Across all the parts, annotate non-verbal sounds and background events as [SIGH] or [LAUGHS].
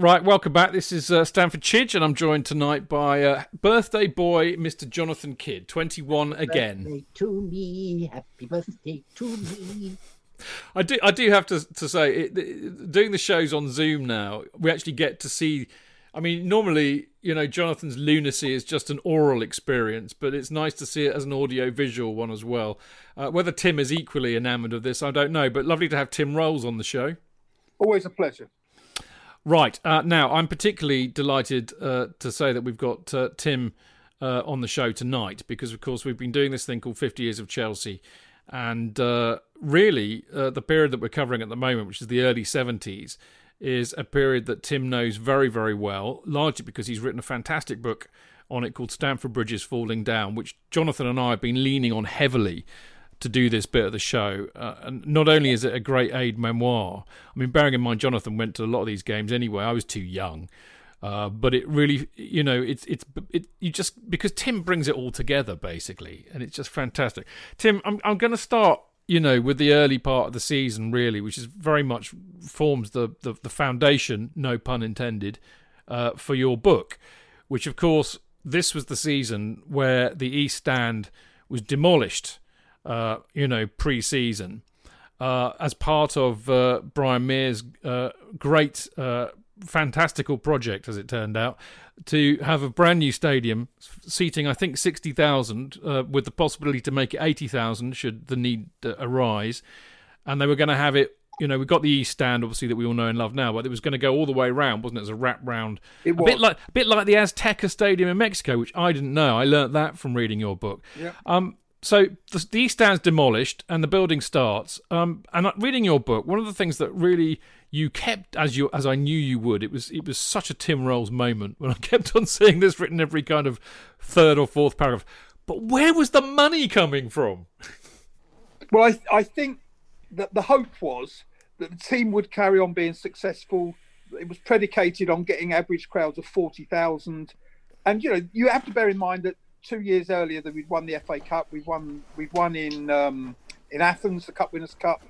Right, welcome back. This is uh, Stamford Chidge, and I'm joined tonight by uh, birthday boy Mr. Jonathan Kydd, 21 again. Birthday to me, happy birthday to me. I do, I do have to to say, it, doing the shows on Zoom now, we actually get to see. I mean, normally, you know, Jonathan's lunacy is just an oral experience, but it's nice to see it as an audio visual one as well. Uh, whether Tim is equally enamoured of this, I don't know, but lovely to have Tim Rolls on the show. Always a pleasure. Right. Uh, now, I'm particularly delighted uh, to say that we've got uh, Tim uh, on the show tonight because, of course, we've been doing this thing called 50 Years of Chelsea. And uh, really, uh, the period that we're covering at the moment, which is the early 70s, is a period that Tim knows very, very well, largely because he's written a fantastic book on it called Stamford Bridges Falling Down, which Jonathan and I have been leaning on heavily to do this bit of the show. Uh, and not only is it a great aid memoir, I mean, bearing in mind Jonathan went to a lot of these games anyway. I was too young, uh, but it really, you know, it's it's it you just because Tim brings it all together basically, and it's just fantastic. Tim, I'm I'm going to start. You know, with the early part of the season, really, which is very much forms the the, the foundation, no pun intended, uh, for your book. Which, of course, this was the season where the East Stand was demolished uh, you know, pre-season uh, as part of uh, Brian Mears' uh, great, uh, fantastical project, as it turned out, to have a brand new stadium seating, I think, sixty thousand, uh, with the possibility to make it eighty thousand should the need arise, and they were going to have it you know, we got the East Stand, obviously that we all know and love now, but it was going to go all the way around, wasn't it? As a wrap round, it was. a bit like a bit like the Azteca Stadium in Mexico, which I didn't know. I learnt that from reading your book. Yeah. Um, so the, the East Stand's demolished and the building starts. Um, and reading your book, one of the things that really you kept as you as I knew you would, it was it was such a Tim Rolls moment when I [LAUGHS] kept on seeing this written every kind of third or fourth paragraph. But where was the money coming from? Well, I I think that the hope was that the team would carry on being successful. It was predicated on getting average crowds of forty thousand, and you know you have to bear in mind that two years earlier that we'd won the FA Cup. We've won. We've won in um, in Athens, the Cup Winners' Cup.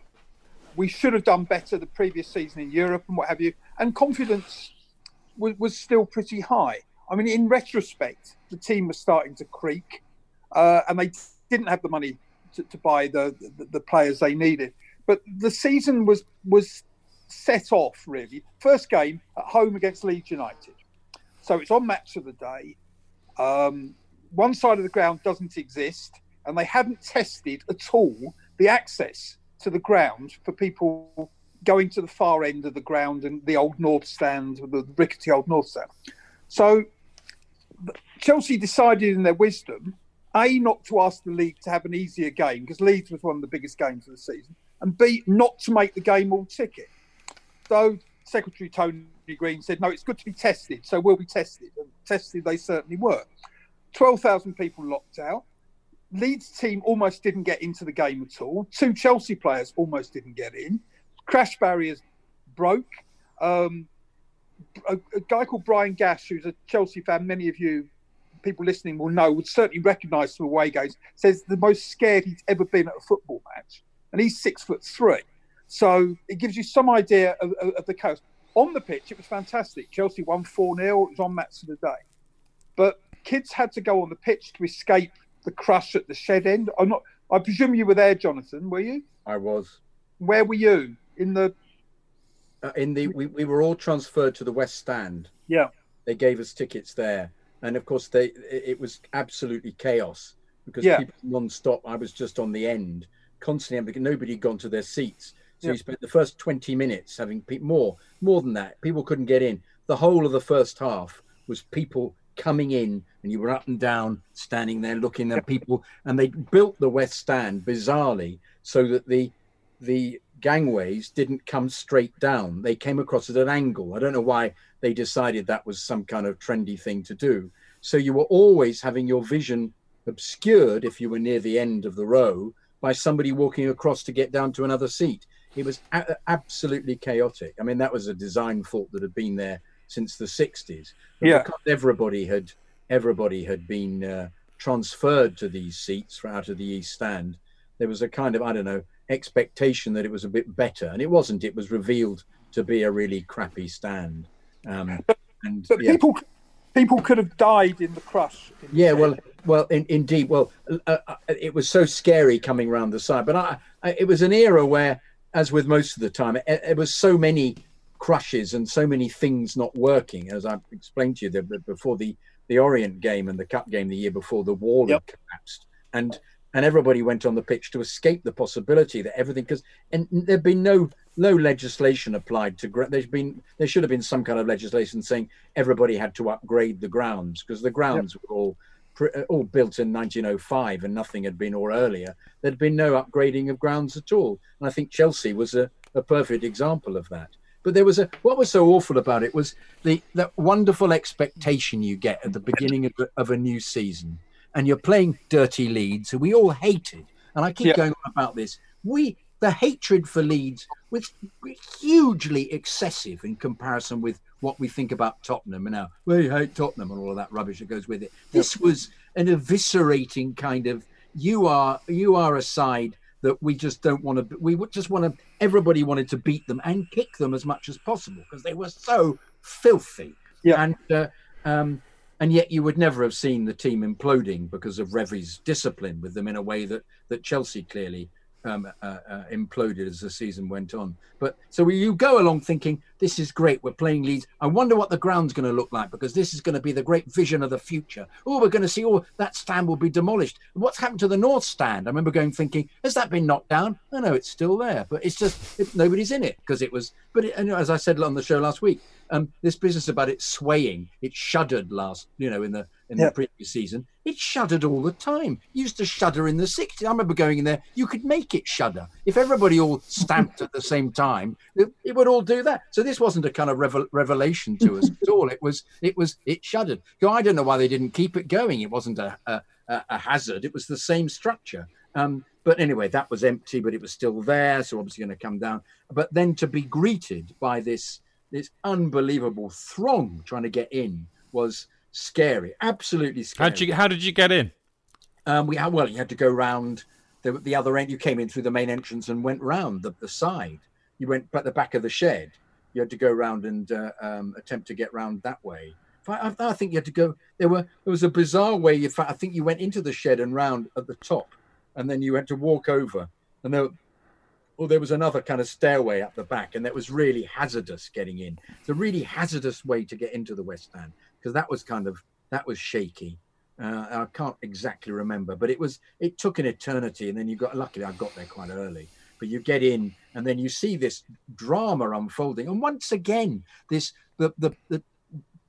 We should have done better the previous season in Europe and what have you. And confidence was, was still pretty high. I mean, in retrospect, the team was starting to creak, uh, and they didn't have the money to, to buy the, the, the players they needed. But the season was was set off really. First game at home against Leeds United, so it's on match of the day. Um, one side of the ground doesn't exist, and they haven't tested at all the access to the ground for people going to the far end of the ground and the old North Stand, the rickety old North Stand. So Chelsea decided in their wisdom, A, not to ask the league to have an easier game, because Leeds was one of the biggest games of the season, and B, not to make the game all ticket. So Secretary Tony Green said, no, it's good to be tested, so we'll be tested. And tested they certainly were. 12,000 people locked out. Leeds team almost didn't get into the game at all. Two Chelsea players almost didn't get in. Crash barriers broke. Um, a, a, guy called Brian Gash, who's a Chelsea fan, many of you people listening will know, would certainly recognise from away games, says the most scared he's ever been at a football match. And he's six foot three. So it gives you some idea of, of, of the coast. On the pitch, it was fantastic. Chelsea won 4 0. It was on match of the day. But kids had to go on the pitch to escape the crush at the shed end. I'm not. I presume you were there, Jonathan. Were you? I was. Where were you in the? Uh, in the we, we were all transferred to the West Stand. Yeah. They gave us tickets there, and of course they it was absolutely chaos because yeah. people non-stop. I was just on the end, constantly nobody had gone to their seats. So Yeah. you spent the first twenty minutes having pe- more more than that. People couldn't get in. The whole of the first half was people coming in and you were up and down standing there looking at people. And they built the west stand bizarrely so that the the gangways didn't come straight down. They came across at an angle. I don't know why they decided that was some kind of trendy thing to do. So you were always having your vision obscured if you were near the end of the row by somebody walking across to get down to another seat. It was a- absolutely chaotic. I mean that was a design fault that had been there since the 60s but Yeah. because everybody had everybody had been uh, transferred to these seats out of the east stand there was a kind of i don't know expectation that it was a bit better and it wasn't it was revealed to be a really crappy stand Um, and But yeah. people people could have died in the crush. in Yeah, shed. well, well, in, indeed. Well, uh, uh, it was so scary coming round the side, but I, I, it was an era where, as with most of the time, it, it was so many crushes and so many things not working. As I explained to you the, before the the Orient game and the Cup game the year before, the wall Yep. had collapsed, and and everybody went on the pitch to escape the possibility that everything because and there'd been no no legislation applied to there's been there should have been some kind of legislation saying everybody had to upgrade the grounds because the grounds were all uh, all built in 1905 and nothing had been or earlier there'd been no upgrading of grounds at all and i think chelsea was a, a perfect example of that but there was a what was so awful about it was the that wonderful expectation you get at the beginning of, a- of a new season. And you're playing dirty leeds who we all hated. And i keep Yeah. going on about this. We the hatred for leeds was hugely excessive in comparison with what we think about tottenham and now we hate tottenham and all of that rubbish that goes with it. This was an eviscerating kind of you are you are a side that we just don't want to we would just want to everybody wanted to beat them and kick them as much as possible because they were so filthy Yeah. and uh, um and yet you would never have seen the team imploding because of Revie's discipline with them in a way that that Chelsea clearly um, uh, uh, imploded as the season went on. But so you go along thinking this is great. We're playing Leeds. I wonder what the ground's going to look like because this is going to be the great vision of the future. Oh, we're going to see. Oh, that stand will be demolished. What's happened to the North Stand? I remember going thinking, has that been knocked down? Oh no, it's still there, but it's just it, nobody's in it because it was. But it, and as I said on the show last week, um, this business about it swaying, it shuddered last, you know, in the in the previous season. It shuddered all the time. It used to shudder in the 60s. I remember going in there, you could make it shudder. If everybody all stamped at the same time, it, it would all do that. So this wasn't a kind of revel, revelation to us at all. It was, it was, it shuddered. So I don't know why they didn't keep it going. It wasn't a, a, a a hazard. It was the same structure. Um, but anyway, that was empty, but it was still there. So obviously going to come down. But then to be greeted by this, this unbelievable throng trying to get in was scary, absolutely scary. How did you how did you get in? Um, we had, well, you had to go round the, the other end. You came in through the main entrance and went round the, the side. You went at the back of the shed. You had to go round and uh, um, attempt to get round that way. I, I, think you had to go. There were there was a bizarre way. You, I think you went into the shed and round at the top, and then you had to walk over. And there, well, there was another kind of stairway up the back, and that was really hazardous getting in. It's a really hazardous way to get into the West Stand because that was kind of that was shaky. Uh, I can't exactly remember, but it was it took an eternity, and then you got luckily I got there quite early. But you get in, and then you see this drama unfolding, and once again, this the the the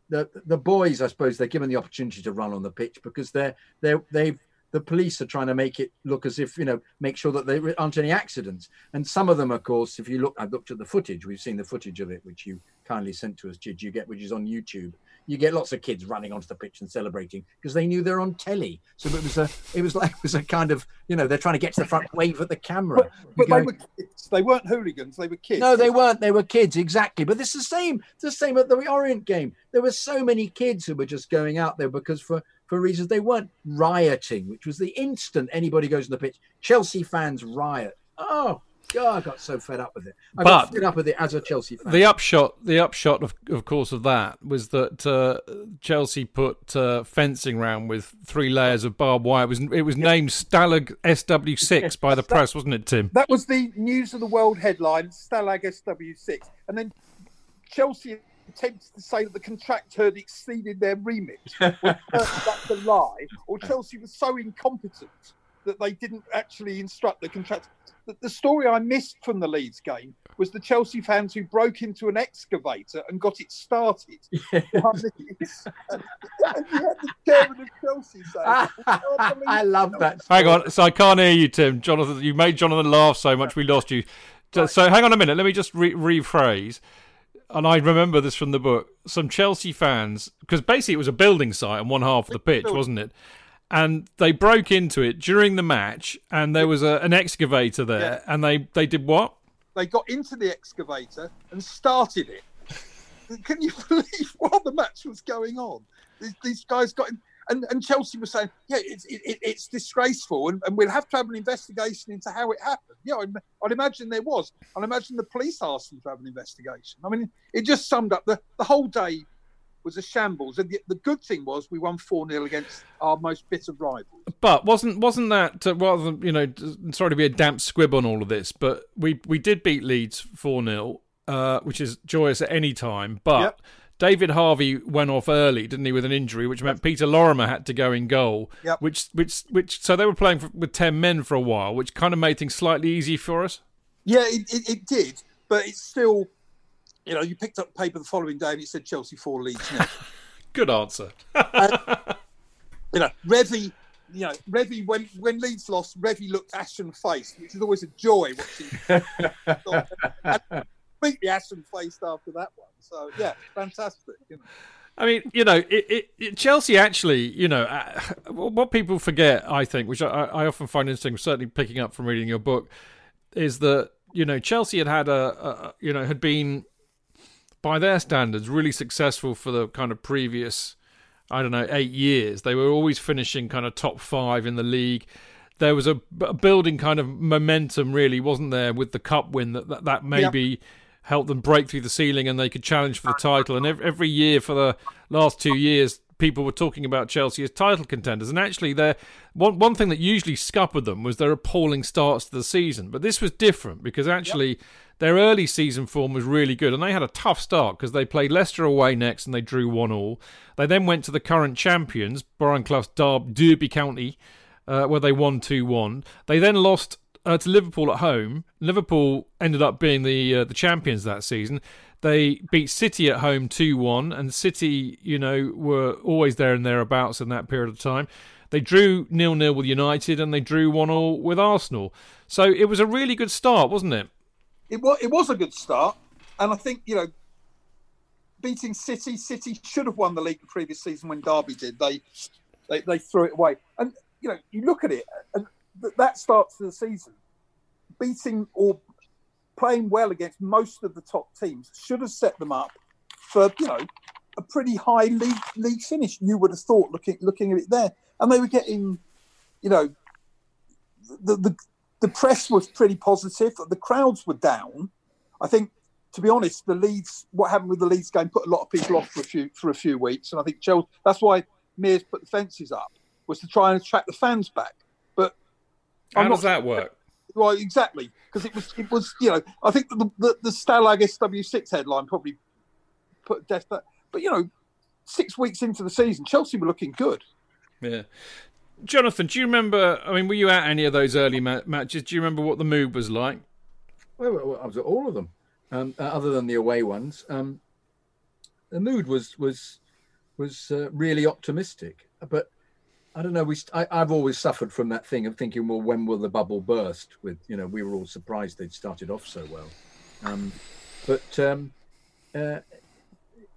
the, the boys, I suppose, they're given the opportunity to run on the pitch because they're they they've the police are trying to make it look as if you know make sure that there aren't any accidents and some of them of course if you look i've looked at the footage we've seen the footage of it which you kindly sent to us did you get which is on youtube you get lots of kids running onto the pitch and celebrating because they knew they're on telly so it was a it was like it was a kind of you know they're trying to get to the front wave at the camera But You they were kids. They weren't hooligans. They were kids. no, they weren't. They were kids, exactly. But it's the same. It's the same at the Orient game. There were so many kids who were just going out there because for for reasons they weren't rioting, which was the instant anybody goes on the pitch. Chelsea fans riot. Oh God, I got so fed up with it. I got But- fed up with it as a Chelsea fan. The upshot, the upshot of, of course, of that was that uh, Chelsea put uh, fencing round with three layers of barbed wire. It was it was named Stalag SW6 by the press, wasn't it, Tim? That was the news of the world headline, Stalag SW6. And then Chelsea attempted to say that the contractor had exceeded their remit. [LAUGHS] Well, that's a lie. Or Chelsea was so incompetent that they didn't actually instruct the contractor. The, the story I missed from the Leeds game was the Chelsea fans who broke into an excavator and got it started. [LAUGHS] and you had the chairman of Chelsea saying, [LAUGHS] I love that. Hang on, so I can't hear you, Tim. Jonathan, you made Jonathan laugh so much we lost you. So, so hang on a minute. Let me just re- rephrase. And I remember this from the book. Some Chelsea fans, because basically it was a building site on one half of the pitch, wasn't it? And they broke into it during the match, and there was a, an excavator there, and they, they did what? they got into the excavator and started it. Can you [LAUGHS] believe while the match was going on? These, these guys got in, and, and Chelsea was saying, yeah, it's it, it's disgraceful, and, and we'll have to have an investigation into how it happened. Yeah, I'd, I'd imagine there was. I'd imagine the police asked them to have an investigation. I mean, it just summed up the the whole day was a shambles. And the, the good thing was we won four 0 against our most bitter rival. But wasn't wasn't that uh, rather than you know sorry to be a damp squib on all of this, but we we did beat Leeds four 0 uh, which is joyous at any time. But Yep. David Harvey went off early, didn't he, with an injury, which meant Peter Lorimer had to go in goal. Yep. Which which which so they were playing for, with ten men for a while, which kind of made things slightly easy for us. Yeah, it, it, it did, but it's still, you know, you picked up the paper the following day and it said Chelsea four Leeds now. [LAUGHS] Good answer. [LAUGHS] you know, Revie, you know, Revie when when Leeds lost, Revie looked ashen faced, which is always a joy watching. and [LAUGHS] completely ashen faced after that one. So yeah, fantastic. You know. I mean, you know, it, it, it, Chelsea actually, you know, uh, what people forget, I think, which I, I often find interesting, certainly picking up from reading your book, is that you know Chelsea had had a, a you know had been by their standards really successful for the kind of previous I don't know eight years. They were always finishing kind of top five in the league. There was a, a building kind of momentum, really, wasn't there, with the cup win that that, that maybe helped them break through the ceiling and they could challenge for the title. And every, every year for the last two years, people were talking about Chelsea as title contenders. And actually, their one one thing that usually scuppered them was their appalling starts to the season. But this was different because actually their early season form was really good, and they had a tough start because they played Leicester away next and they drew one all. They then went to the current champions, Brian Clough's Derb- Derby County, uh, where they won two one. They then lost. Uh, to Liverpool at home. Liverpool ended up being the uh, the champions that season. They beat City at home 2 1, and City, you know, were always there and thereabouts in that period of time. They drew nil nil with United and they drew 1 0 with Arsenal. So it was a really good start, wasn't it? It was it was a good start, and I think you know, beating City, City should have won the league the previous season when Derby did. They they, they threw it away, and you know, you look at it, and th- that starts the season, beating or playing well against most of the top teams should have set them up for you know a pretty high league league finish. You would have thought looking looking at it there, and they were getting, you know, the the the press was pretty positive. The crowds were down. I think, to be honest, the Leeds what happened with the Leeds game put a lot of people off for a few for a few weeks, and I think Chelsea. That's why Mears put the fences up was to try and attract the fans back. But How I'm does not- that work? Well, exactly, because it was it was you know I think the the, the Stalag SW6 headline probably put death that, but you know, six weeks into the season, Chelsea were looking good. Yeah. Jonathan, do you remember? I mean, were you at any of those early ma- matches? Do you remember what the mood was like? Well, I was at all of them, um, uh, other than the away ones. Um, the mood was was was uh, really optimistic, but I don't know. We I, I've always suffered from that thing of thinking, well, when will the bubble burst? With you know, we were all surprised they'd started off so well, um, but um, uh,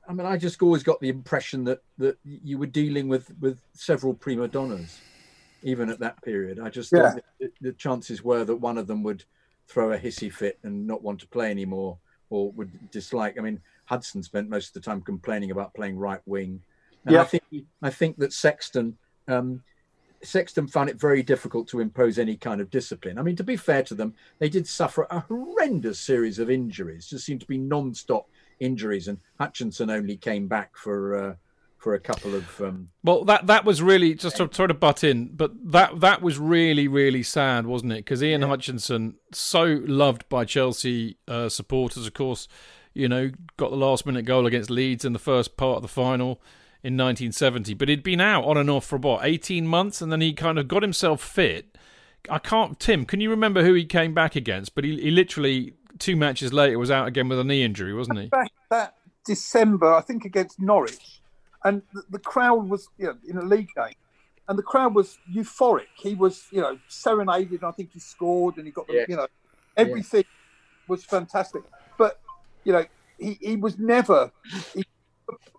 I mean, I just always got the impression that that you were dealing with with several prima donnas, even at that period. I just Yeah. thought that the chances were that one of them would throw a hissy fit and not want to play anymore, or would dislike. I mean, Hudson spent most of the time complaining about playing right wing. And I Yeah. think I think that Sexton. Um, Sexton found it very difficult to impose any kind of discipline. I mean, to be fair to them, they did suffer a horrendous series of injuries. Just seemed to be non-stop injuries, and Hutchinson only came back for uh, for a couple of. Um, Well, that that was really just to sort of butt in, but that that was really really sad, wasn't it? Because Ian Hutchinson, so loved by Chelsea uh, supporters, of course, you know, got the last minute goal against Leeds in the first part of the final in 1970, but he'd been out on and off for what 18 months, and then he kind of got himself fit. I can't, Tim. Can you remember who he came back against? But he, he literally two matches later was out again with a knee injury, wasn't he? back that December, I think against Norwich, and the, the crowd was you know, in a league game, and the crowd was euphoric. He was you know serenaded. And I think he scored, and he got the, Yeah. you know everything was fantastic. But you know he, he was never he,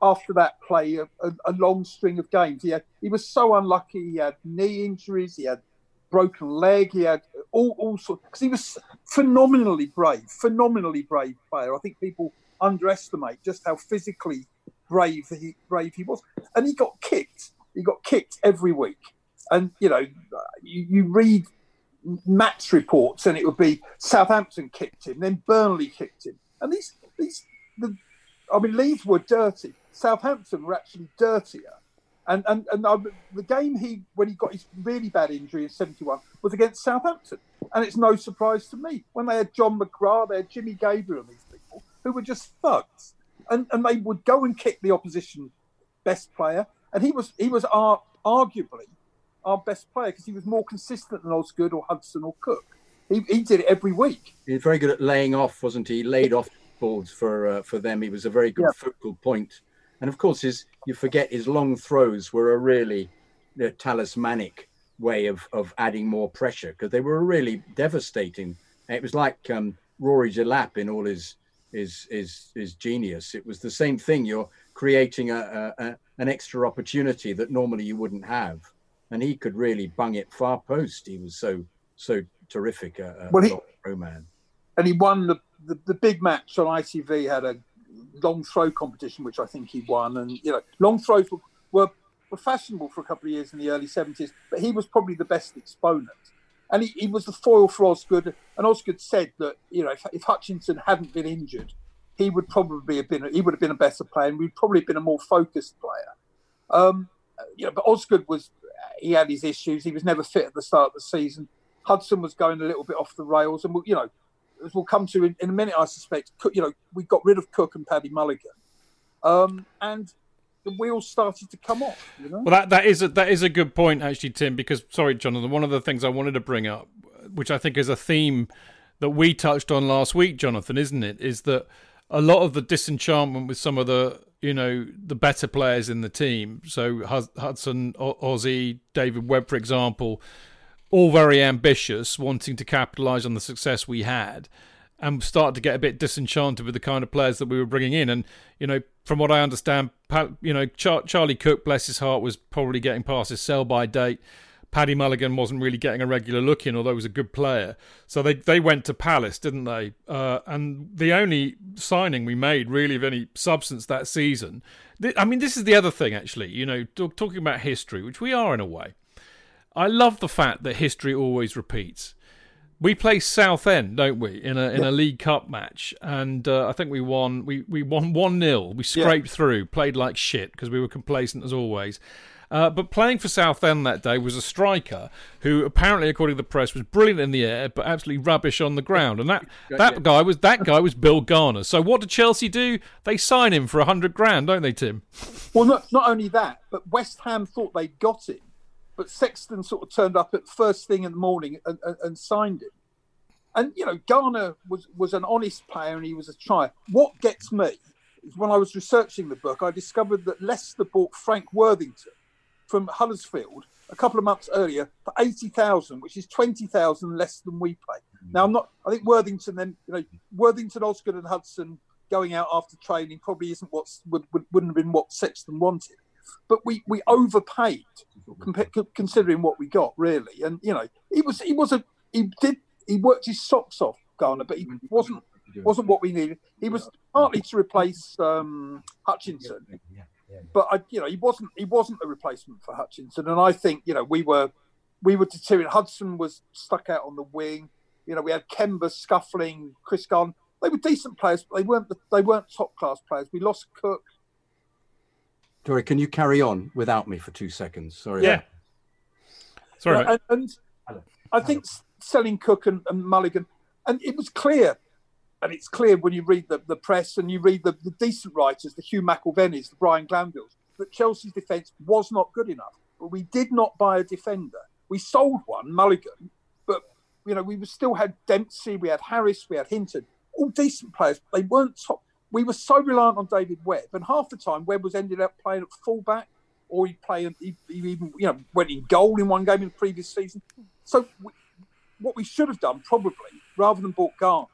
after that play a, a, a long string of games. He had he was so unlucky. He had knee injuries. He had broken leg. He had all all sorts because he was phenomenally brave, phenomenally brave player. I think people underestimate just how physically brave he brave he was, and he got kicked he got kicked every week. And you know, you, you read match reports, and it would be Southampton kicked him, then Burnley kicked him, and these these the, I mean, Leeds were dirty. Southampton were actually dirtier. And and and I, the game he when he got his really bad injury in '71 was against Southampton, and it's no surprise to me when they had John McGrath, they had Jimmy Gabriel, and these people who were just thugs, and and they would go and kick the opposition best player, and he was he was our arguably our best player because he was more consistent than Osgood or Hudson or Cooke. He, he did it every week. He was very good at laying off, wasn't he? he laid off balls for uh, for them. He was a very good yeah. focal point. And of course, his you forget his long throws were a really you know, talismanic way of of adding more pressure because they were really devastating. It was like um, Rory Delap in all his his his his genius. It was the same thing. You're creating a, a, a an extra opportunity that normally you wouldn't have, and he could really bung it far post. He was so so terrific. Uh, well, he, man. And he won the, the, the big match on ITV. Had a long throw competition, which I think he won. And you know, long throws were, were, were fashionable for a couple of years in the early seventies, but he was probably the best exponent. And he, he was the foil for Osgood. And Osgood said that you know if, if Hutchinson hadn't been injured, he would probably have been he would have been a better player, and we'd probably have been a more focused player. Um, you know, but Osgood was he had his issues. He was never fit at the start of the season. Hudson was going a little bit off the rails, and you know as we'll come to in, in a minute, I suspect, you know, we got rid of Cooke and Paddy Mulligan, um, and the wheels started to come off. You know? Well, that that is a, that is a good point actually, Tim. Because sorry, Jonathan, one of the things I wanted to bring up, which I think is a theme that we touched on last week, Jonathan, isn't it? Is that a lot of the disenchantment with some of the you know the better players in the team. So Hudson, Ossie, David Webb, for example all very ambitious, wanting to capitalise on the success we had, and started to get a bit disenchanted with the kind of players that we were bringing in. And you know, from what I understand, you know, Char- Charlie Cooke, bless his heart, was probably getting past his sell-by date. Paddy Mulligan wasn't really getting a regular look in, although he was a good player. So they they went to Palace, didn't they? Uh, and the only signing we made, really, of any substance that season. I mean, this is the other thing, actually. You know, talking about history, which we are in a way. I love the fact that history always repeats. We play Southend, don't we, in a in yeah. a League Cup match, and uh, I think we won. We we won one 0 We scraped yeah. through, played like shit because we were complacent as always. Uh, but playing for Southend that day was a striker who, apparently, according to the press, was brilliant in the air but absolutely rubbish on the ground. And that, [LAUGHS] that guy was that [LAUGHS] guy was Bill Garner. So what did Chelsea do? They sign him for a hundred grand, don't they, Tim? Well, not not only that, but West Ham thought they'd got him but Sexton sort of turned up at first thing in the morning and, and, and signed him. And you know, Garner was was an honest player and he was a try. What gets me is when I was researching the book, I discovered that Leicester bought Frank Worthington from Huddersfield a couple of months earlier for eighty thousand, which is twenty thousand less than we pay. Mm. Now I'm not. I think Worthington then, you know, Worthington, Osgood, and Hudson going out after training probably isn't what would, would, wouldn't have been what Sexton wanted but we we overpaid considering what we got really. And you know, he was he was a he did he worked his socks off Garner, but he wasn't wasn't what we needed. He was partly to replace um, Hutchinson, but I, you know he wasn't he wasn't a replacement for Hutchinson. And I think you know we were we were deteriorating. Hudson was stuck out on the wing. You know we had Kember scuffling, Chris Gunn. They were decent players, but they weren't they weren't top class players. We lost Cooke. Dory, can you carry on without me for two seconds? Sorry. Yeah. Sorry. Yeah, and, and I think selling Cooke and, and, Mulligan, and it was clear, and it's clear when you read the, the press and you read the, the decent writers, the Hugh McIlvanneys, the Brian Glanvilles, that Chelsea's defence was not good enough. But we did not buy a defender. We sold one, Mulligan, but you know we still had Dempsey, we had Harris, we had Hinton, all decent players. But they weren't top we were so reliant on David Webb, and half the time Webb was ended up playing at fullback, or he played, he, he, even you know went in goal in one game in the previous season. So we, what we should have done probably, rather than bought Garner,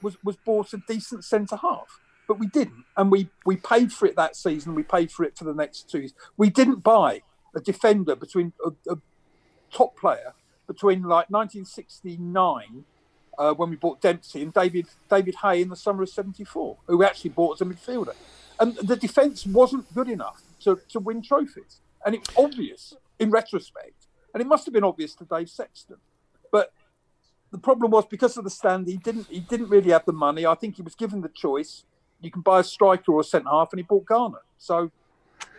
was was bought a decent centre half. But we didn't, and we we paid for it that season. We paid for it for the next two years. We didn't buy a defender between a, a top player between like 1969 uh, when we bought Dempsey and David David Hay in the summer of '74, who we actually bought as a midfielder. And the defence wasn't good enough to, to win trophies. and it was obvious in retrospect, and it must have been obvious to Dave Sexton. But the problem was because of the stand, he didn't he didn't really have the money. I think he was given the choice. You can buy a striker or a centre half, and he bought Garner. So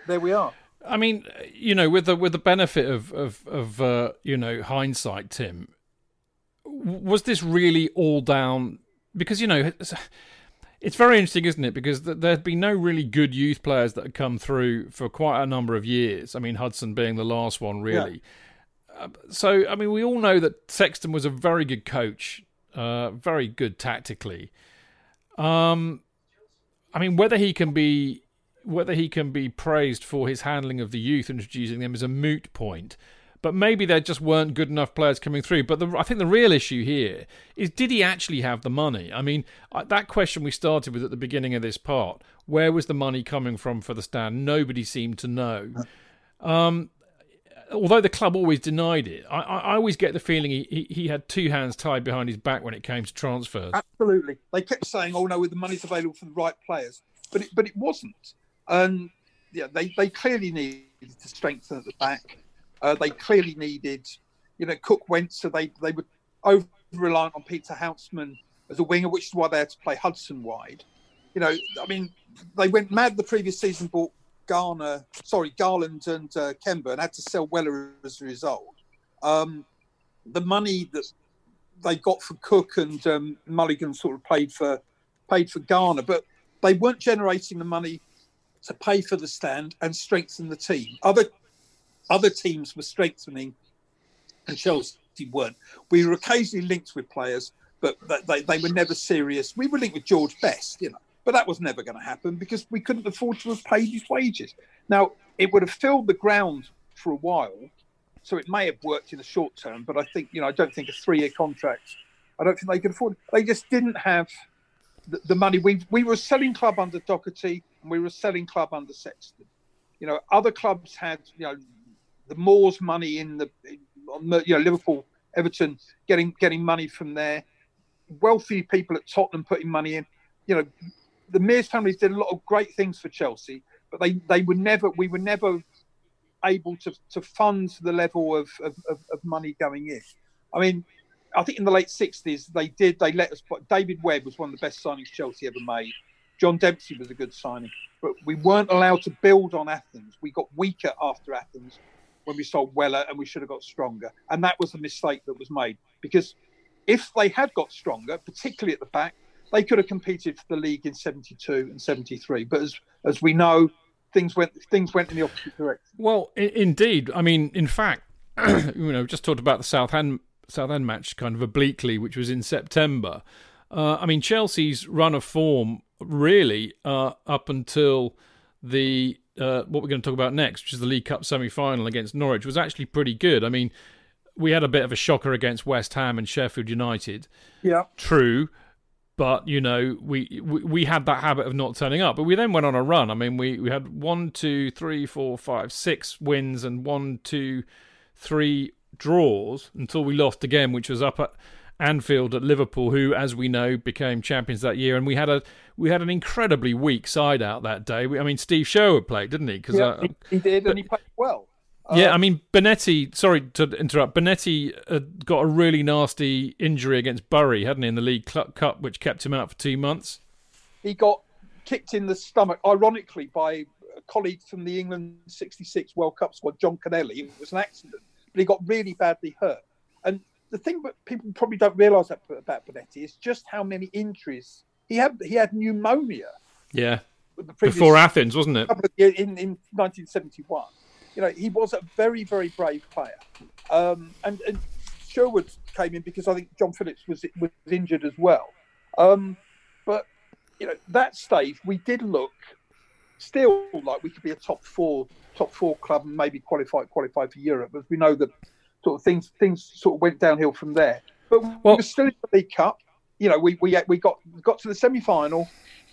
there we are. I mean, you know, with the with the benefit of of, of uh, you know hindsight, Tim, was this really all down? Because you know, it's, very interesting, isn't it? Because th- there'd been no really good youth players that had come through for quite a number of years. I mean, Hudson being the last one, really. Yeah. Uh, so, I mean, we all know that Sexton was a very good coach, uh, very good tactically. Um, I mean, whether he can be whether he can be praised for his handling of the youth, introducing them, is a moot point. But maybe there just weren't good enough players coming through. But the, I think the real issue here is did he actually have the money? I mean, that question we started with at the beginning of this part where was the money coming from for the stand? Nobody seemed to know. Um, although the club always denied it, I, I always get the feeling he, he, he, had two hands tied behind his back when it came to transfers. Absolutely, they kept saying, "Oh no, the money's available for the right players," but it, but it wasn't. And yeah, they, they clearly needed to strengthen at the back. Uh, they clearly needed, you know, Cooke went, so they, they were over reliant on Peter Houseman as a winger, which is why they had to play Hudson wide. You know, I mean, they went mad the previous season, bought Garner, sorry, Garland and uh, Kember, and had to sell Weller as a result. Um, the money that they got for Cooke and um, Mulligan sort of paid for paid for Garner, but they weren't generating the money to pay for the stand and strengthen the team. Other other teams were strengthening, and Chelsea weren't. We were occasionally linked with players, but they, they were never serious. We were linked with George Best, you know, but that was never going to happen because we couldn't afford to have paid his wages. Now it would have filled the ground for a while, so it may have worked in the short term. But I think you know I don't think a three-year contract. I don't think they could afford. It. They just didn't have the, the money. We we were a selling club under Docherty, and we were a selling club under Sexton. You know, other clubs had you know the Moores money in the you know Liverpool, Everton getting getting money from there. Wealthy people at Tottenham putting money in. You know, the Mears families did a lot of great things for Chelsea, but they they were never we were never able to to fund the level of, of, of money going in. I mean, I think in the late sixties they did. They let us. But David Webb was one of the best signings Chelsea ever made. John Dempsey was a good signing, but we weren't allowed to build on Athens. We got weaker after Athens when we sold Weller, and we should have got stronger. And that was a mistake that was made because if they had got stronger, particularly at the back, they could have competed for the league in '72 and '73. But as as we know, things went things went in the opposite direction. Well, I- indeed. I mean, in fact, [CLEARS THROAT] you know, just talked about the Southend Southend match kind of obliquely, which was in September. Uh, I mean, Chelsea's run of form really uh, up until the uh, what we're going to talk about next, which is the League Cup semi-final against Norwich, was actually pretty good. I mean, we had a bit of a shocker against West Ham and Sheffield United. Yeah, true, but you know we, we we had that habit of not turning up. But we then went on a run. I mean, we we had one, two, three, four, five, six wins and one, two, three draws until we lost again, which was up at Anfield at Liverpool, who, as we know, became champions that year. And we had a we had an incredibly weak side out that day. I mean, Steve Sherwood played, didn't he? Cause, yeah, uh, he, he, did, but, and he played well. Yeah, I mean, Bonetti. Sorry to interrupt. Bonetti uh, got a really nasty injury against Bury, hadn't he, in the League Cup, which kept him out for two months. He got kicked in the stomach, ironically, by a colleague from the England '66 World Cup squad, John Connelly. It was an accident, but he got really badly hurt. And the thing that people probably don't realise that about Bonetti is just how many injuries he had. He had pneumonia. Yeah. Before Athens, wasn't it? In, in 1971. You know, he was a very, very brave player. Um, and, and Sherwood came in because I think John Phillips was was injured as well. Um, but you know, that stage we did look still like we could be a top four top four club and maybe qualify qualify for Europe. As we know that sort of things things sort of went downhill from there. But well, we were still in the League Cup. You know, we we we got got to the semi final,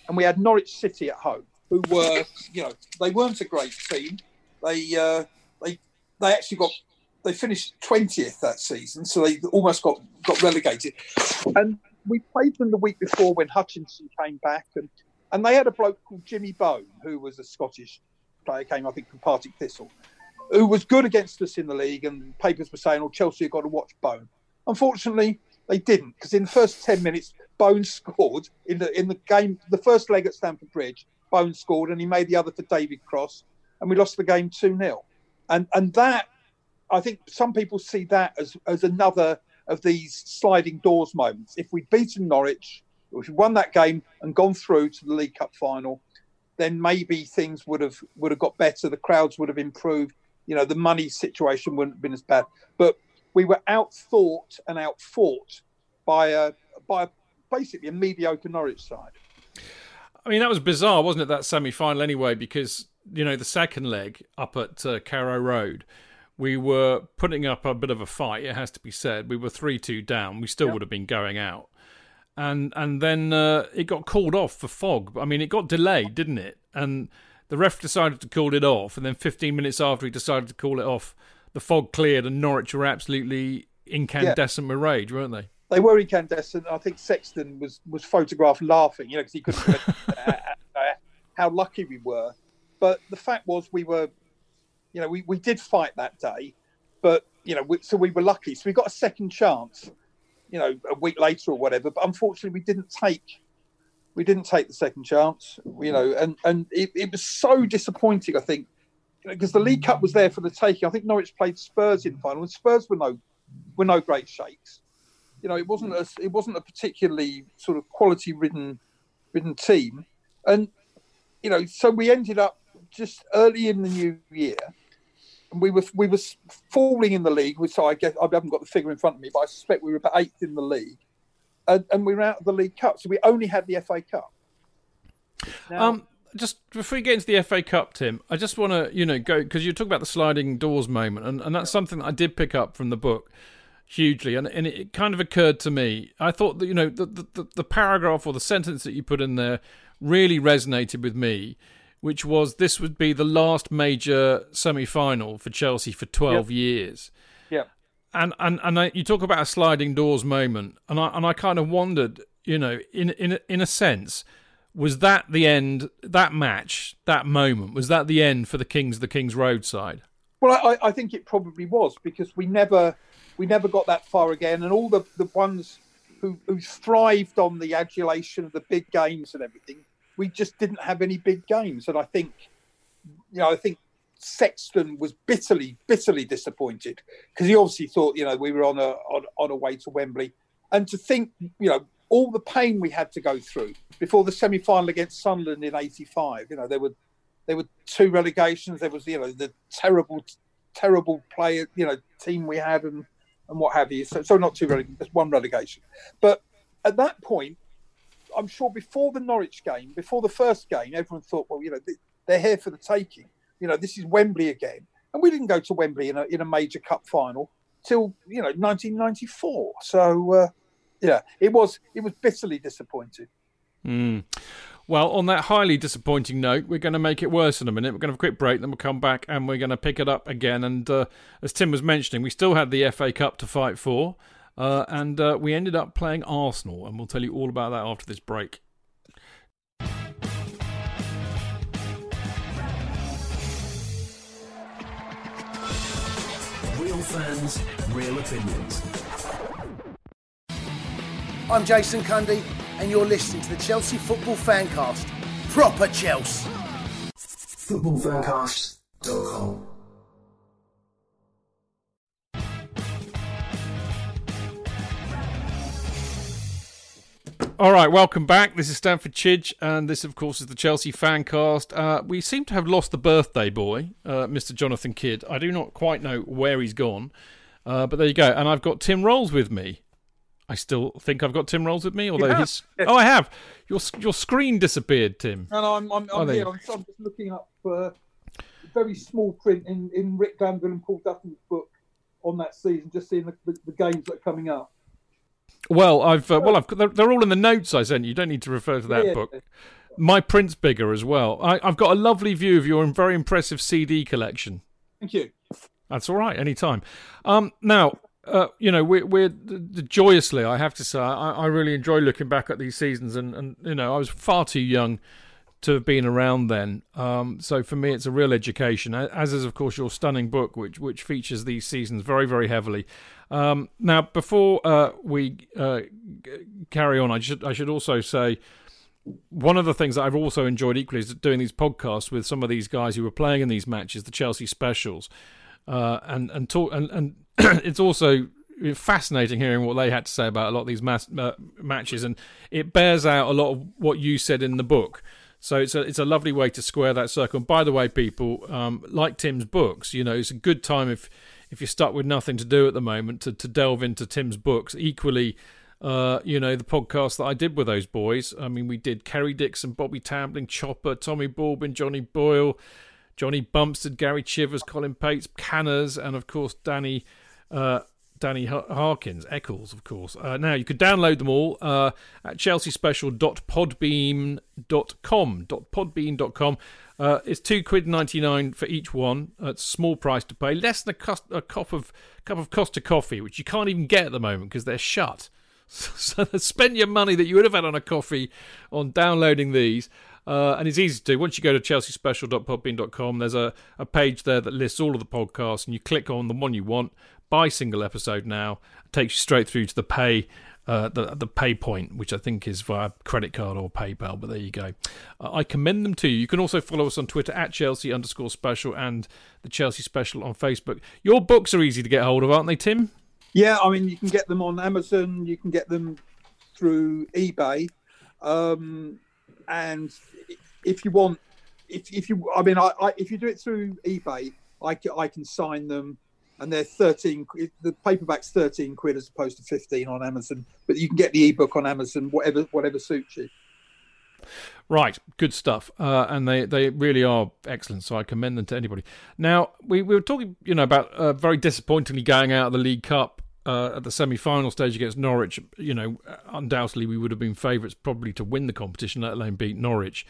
and we had Norwich City at home, who were you know they weren't a great team. They uh, they they actually got they finished twentieth that season, so they almost got got relegated. And we played them the week before when Hutchinson came back, and and they had a bloke called Jimmy Bone, who was a Scottish player, came I think from Partick Thistle who was good against us in the league, and papers were saying, "Oh, Chelsea have got to watch Bone." Unfortunately, they didn't because in the first ten minutes, Bone [LAUGHS] scored in the in the game, the first leg at Stamford Bridge. Bone scored, and he made the other for David Cross, and we lost the game two 0 And and that, I think, some people see that as as another of these sliding doors moments. If we'd beaten Norwich, if we'd won that game and gone through to the League Cup final, then maybe things would have would have got better. The crowds would have improved. You know, the money situation wouldn't have been as bad. But we were outthought and outfought by a by a, basically a mediocre Norwich side. I mean, that was bizarre, wasn't it? That semi final anyway, because you know the second leg up at uh, Carrow Road, we were putting up a bit of a fight. It has to be said. We were three two down. We still yep. would have been going out, and and then uh, it got called off for fog. I mean, it got delayed, didn't it? And the ref decided to call it off, and then 15 minutes after he decided to call it off, the fog cleared, and Norwich were absolutely incandescent yeah. with rage, weren't they? They were incandescent. I think Sexton was was photographed laughing, you know, because he couldn't uh, uh, uh, how lucky we were. But the fact was, we were, you know, we, we did fight that day, but you know, we, so we were lucky. So we got a second chance, you know, a week later or whatever. But unfortunately, we didn't take we didn't take the second chance, you know, and and it, it was so disappointing. I think because the League Cup was there for the taking. I think Norwich played Spurs in the final, and Spurs were no were no great shakes you know, it wasn't a it wasn't a particularly sort of quality ridden ridden team, and you know, so we ended up just early in the new year. And we were we were falling in the league. So I guess I haven't got the figure in front of me, but I suspect we were about eighth in the league, and, and we were out of the League Cup. So we only had the FA Cup. Now, um, just before we get into the FA Cup, Tim, I just want to you know go because you talk about the sliding doors moment, and, and that's something that I did pick up from the book hugely, and and it kind of occurred to me. I thought that you know the the, the paragraph or the sentence that you put in there really resonated with me, which was this would be the last major semi final for Chelsea for twelve yep. years. And and and I, you talk about a sliding doors moment, and I and I kind of wondered, you know, in in in a sense, was that the end? That match, that moment, was that the end for the Kings, the Kings Roadside? Well, I, I think it probably was because we never we never got that far again. And all the, the ones who, who thrived on the adulation of the big games and everything, we just didn't have any big games. And I think, you know, I think Sexton was bitterly, bitterly disappointed because he obviously thought, you know, we were on a on, on a way to Wembley. And to think, you know, all the pain we had to go through before the semi final against Sunderland in '85. You know, there were there were two relegations. There was, you know, the terrible, terrible player, you know, team we had, and and what have you. So, so not two relegations, one relegation. But at that point, I'm sure before the Norwich game, before the first game, everyone thought, well, you know, they're here for the taking. You know, this is Wembley again, and we didn't go to Wembley in a in a major cup final till you know 1994. So uh, yeah, it was it was bitterly disappointing. Mm. Well, on that highly disappointing note, we're going to make it worse in a minute. We're going to have a quick break, then we'll come back and we're going to pick it up again. And uh, as Tim was mentioning, we still had the FA Cup to fight for, uh, and uh, we ended up playing Arsenal, and we'll tell you all about that after this break. Fans, real opinions. I'm Jason Cundy and you're listening to the Chelsea Football Fancast. Proper Chelsea. Footballfancast.com. All right, welcome back. This is Stamford Chidge, and this, of course, is the Chelsea Fancast. Uh, we seem to have lost the birthday boy, uh, Mr. Jonathan Kydd. I do not quite know where he's gone, uh, but there you go. And I've got Tim Rolls with me. I still think I've got Tim Rolls with me, although his yes. oh, I have. Your your screen disappeared, Tim. No, I'm I'm, I'm here. I'm, I'm, just looking up uh, very small print in in Rick Glanvill and Paul Dutton's book on that season, just seeing the, the, the games that are coming up. Well, I've uh, well, I've they're, they're, all in the notes I sent you. You don't need to refer to that yeah, book. My print's bigger as well. I, I've got a lovely view of your very impressive CD collection. Thank you. That's all right. Anytime. Um, now, uh, you know, we're, we're joyously, I have to say, I, I really enjoy looking back at these seasons, and, and you know, I was far too young to have been around then. Um, so for me, it's a real education, as is of course your stunning book, which which features these seasons very very heavily. Um, now, before uh, we uh, carry on, I should I should also say one of the things that I've also enjoyed equally is doing these podcasts with some of these guys who were playing in these matches, the Chelsea specials, uh, and and talk and and [CLEARS THROAT] it's also fascinating hearing what they had to say about a lot of these uh, matches, and it bears out a lot of what you said in the book. So it's a it's a lovely way to square that circle. And by the way, people um, like Tim's books, you know, it's a good time if if you're stuck with nothing to do at the moment to to delve into Tim's books. Equally, uh, you know, the podcast that I did with those boys. I mean, we did Kerry Dixon, Bobby Tambling, Chopper, Tommy Baldwin, Johnny Boyle, Johnny Bumstead, Gary Chivers, Colin Pates, Canners, and of course Danny. Uh, Danny Harkins, Eccles, of course. Uh, now, you could download them all uh, at chelseaspecial.podbean.com. .podbean.com. Uh, it's two quid ninety nine for each one. It's a small price to pay, less than a, cost, a cup of cup of Costa coffee, which you can't even get at the moment because they're shut. [LAUGHS] So spend your money that you would have had on a coffee on downloading these. Uh, and it's easy to do. Once you go to chelseaspecial.podbean.com, there's a, a page there that lists all of the podcasts, and you click on the one you want, buy single episode now, takes you straight through to the pay. Uh, the the pay point, which I think is via credit card or PayPal, but there you go. Uh, I commend them to you. You can also follow us on Twitter at Chelsea underscore special and the Chelsea special on Facebook. Your books are easy to get hold of, aren't they, Tim? Yeah, I mean, you can get them on Amazon, you can get them through eBay. Um, and if you want, if, if you, I mean, I, I, if you do it through eBay, I, I can sign them and they're 13 the paperback's 13 quid as opposed to 15 on amazon but you can get the ebook on amazon whatever whatever suits you Right, good stuff, uh, and they, they really are excellent. So I commend them to anybody. Now we, we were talking, you know, about uh, very disappointingly going out of the League Cup uh, at the semi-final stage against Norwich. You know, undoubtedly we would have been favourites probably to win the competition, let alone beat Norwich.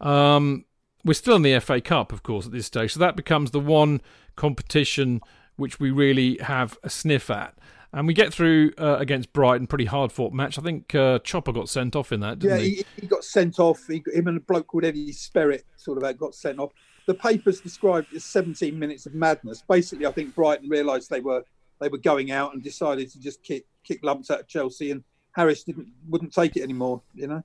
Um, we're still in the FA Cup, of course, at this stage, so that becomes the one competition which we really have a sniff at. And we get through uh, against Brighton, pretty hard fought match. I think uh, Chopper got sent off in that, didn't yeah, he? he? he got sent off. He, him and a bloke called Eddie Spearritt sort of got sent off. The papers described it as 17 minutes of madness. Basically, I think Brighton realised they were they were going out and decided to just kick kick lumps at Chelsea, and Harris didn't wouldn't take it anymore. You know.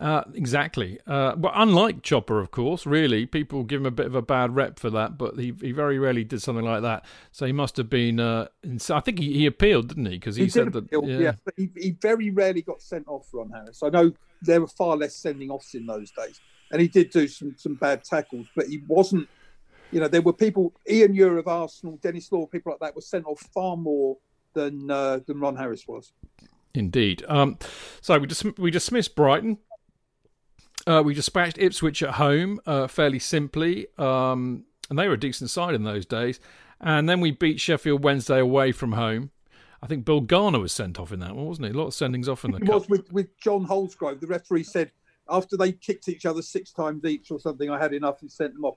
Uh, exactly. Uh, but unlike Chopper, of course, really, people give him a bit of a bad rep for that, but he, he very rarely did something like that. So he must have been. Uh, I think he, he appealed, didn't he? Because he, he said that. Appeal, yeah. yeah, he, he very rarely got sent off, Ron Harris. I know there were far less sending offs in those days, and he did do some, some bad tackles, but he wasn't. You know, there were people, Ian Ure of Arsenal, Denis Law, people like that were sent off far more than uh, than Ron Harris was. Indeed. Um, so we dis- we dismissed Brighton. Uh, we dispatched Ipswich at home uh, fairly simply, um, and they were a decent side in those days. And then we beat Sheffield Wednesday away from home. I think Bill Garner was sent off in that one, wasn't he? A lot of sendings off in the It cup. was with, with John Holsgrove. The referee said after they kicked each other six times each or something, I had enough and sent them off.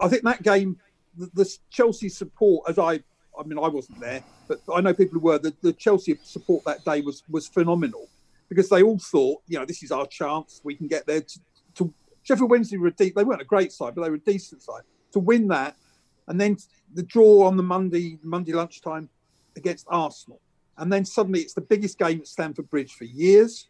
I think that game, the, the Chelsea support, as I, I mean, I wasn't there, but I know people who were. The, the Chelsea support that day was was phenomenal because they all thought, you know, this is our chance. We can get there. To, to Sheffield Wednesday were a de- they weren't a great side, but they were a decent side. To win that, and then the draw on the Monday Monday lunchtime against Arsenal, and then suddenly it's the biggest game at Stamford Bridge for years,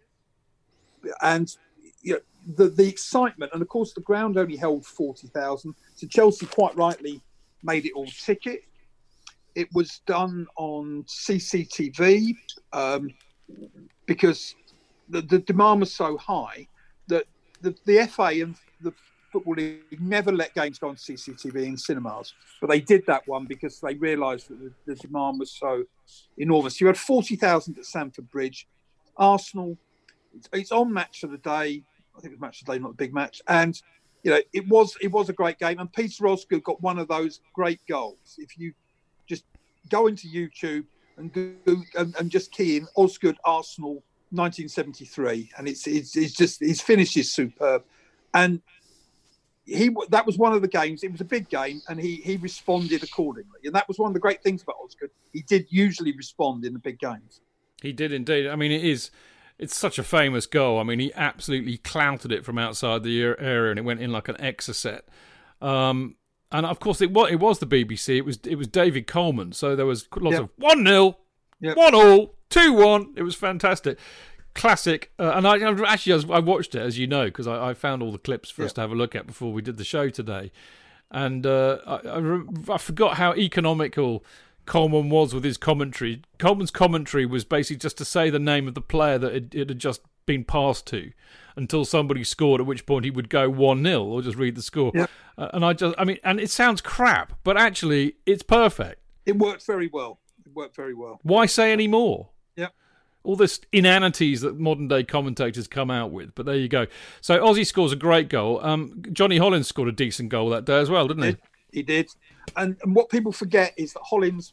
and you know, the the excitement, and of course the ground only held forty thousand. So Chelsea quite rightly made it all ticket. It was done on CCTV um, because the, the demand was so high that the, the FA and the Football League never let games go on CCTV in cinemas, but they did that one because they realised that the, the demand was so enormous. You had 40,000 at Stamford Bridge. Arsenal, it's, it's on match of the day. I think it was match of the day, not a big match. And, you know, it was it was a great game. And Peter Osgood got one of those great goals. If you just go into YouTube and go and, and just key in Osgood Arsenal 1973, and it's it's, it's just his finish is superb. And he that was one of the games. It was a big game, and he he responded accordingly. And that was one of the great things about Osgood. He did usually respond in the big games. He did indeed. I mean, it is it's such a famous goal. I mean, he absolutely clouted it from outside the area, and it went in like an exocet. Um, and of course, it was it was the BBC. It was it was David Coleman. So there was lots Yep. of one 0 Yep. one all, two one. It was fantastic, classic. Uh, and I actually I, was, I watched it as you know because I, I found all the clips for us to have a look at before we did the show today. And uh, I, I, I forgot how economical Coleman was with his commentary. Coleman's commentary was basically just to say the name of the player that it, it had just been passed to until somebody scored, at which point he would go 1 0 or just read the score. Yep. Uh, and I just, I mean, and it sounds crap, but actually it's perfect. It worked very well. It worked very well. Why say any more? Yep. All this inanities that modern day commentators come out with, but there you go. So Ossie scores a great goal. Um, Johnny Hollins scored a decent goal that day as well, didn't he? He did. And, and what people forget is that Hollins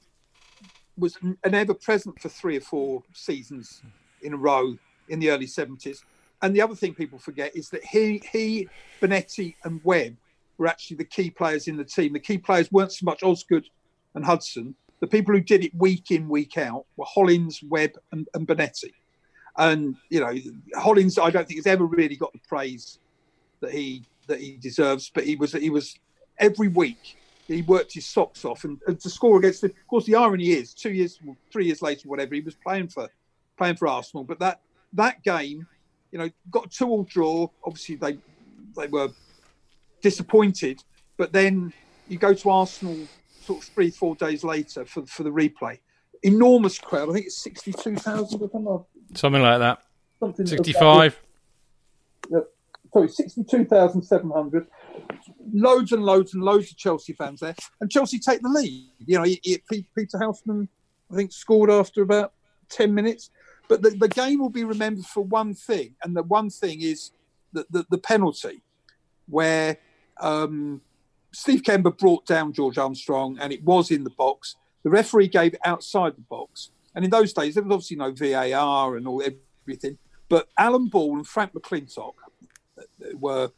was an ever present for three or four seasons in a row in the early 70s. And the other thing people forget is that he, he Bonetti, and Webb were actually the key players in the team. The key players weren't so much Osgood and Hudson. The people who did it week in, week out were Hollins, Webb, and, and Bonetti. And, you know, Hollins, I don't think has ever really got the praise that he that he deserves, but he was he was every week he worked his socks off and, and to score against the, of course the irony is two years three years later whatever he was playing for playing for arsenal but that that game you know got a two all draw obviously they they were disappointed but then you go to arsenal sort of three four days later for, for the replay enormous crowd i think it's 62000 or something Something like that. something of that 65. sorry, 62,700. Loads and loads and loads of Chelsea fans there. And Chelsea take the lead. You know, Peter Houseman, I think, scored after about 10 minutes. But the, the game will be remembered for one thing. And the one thing is the, the, the penalty where um, Steve Kember brought down George Armstrong and it was in the box. The referee gave it outside the box. And in those days, there was obviously no VAR and all everything. But Alan Ball and Frank McLintock uh, were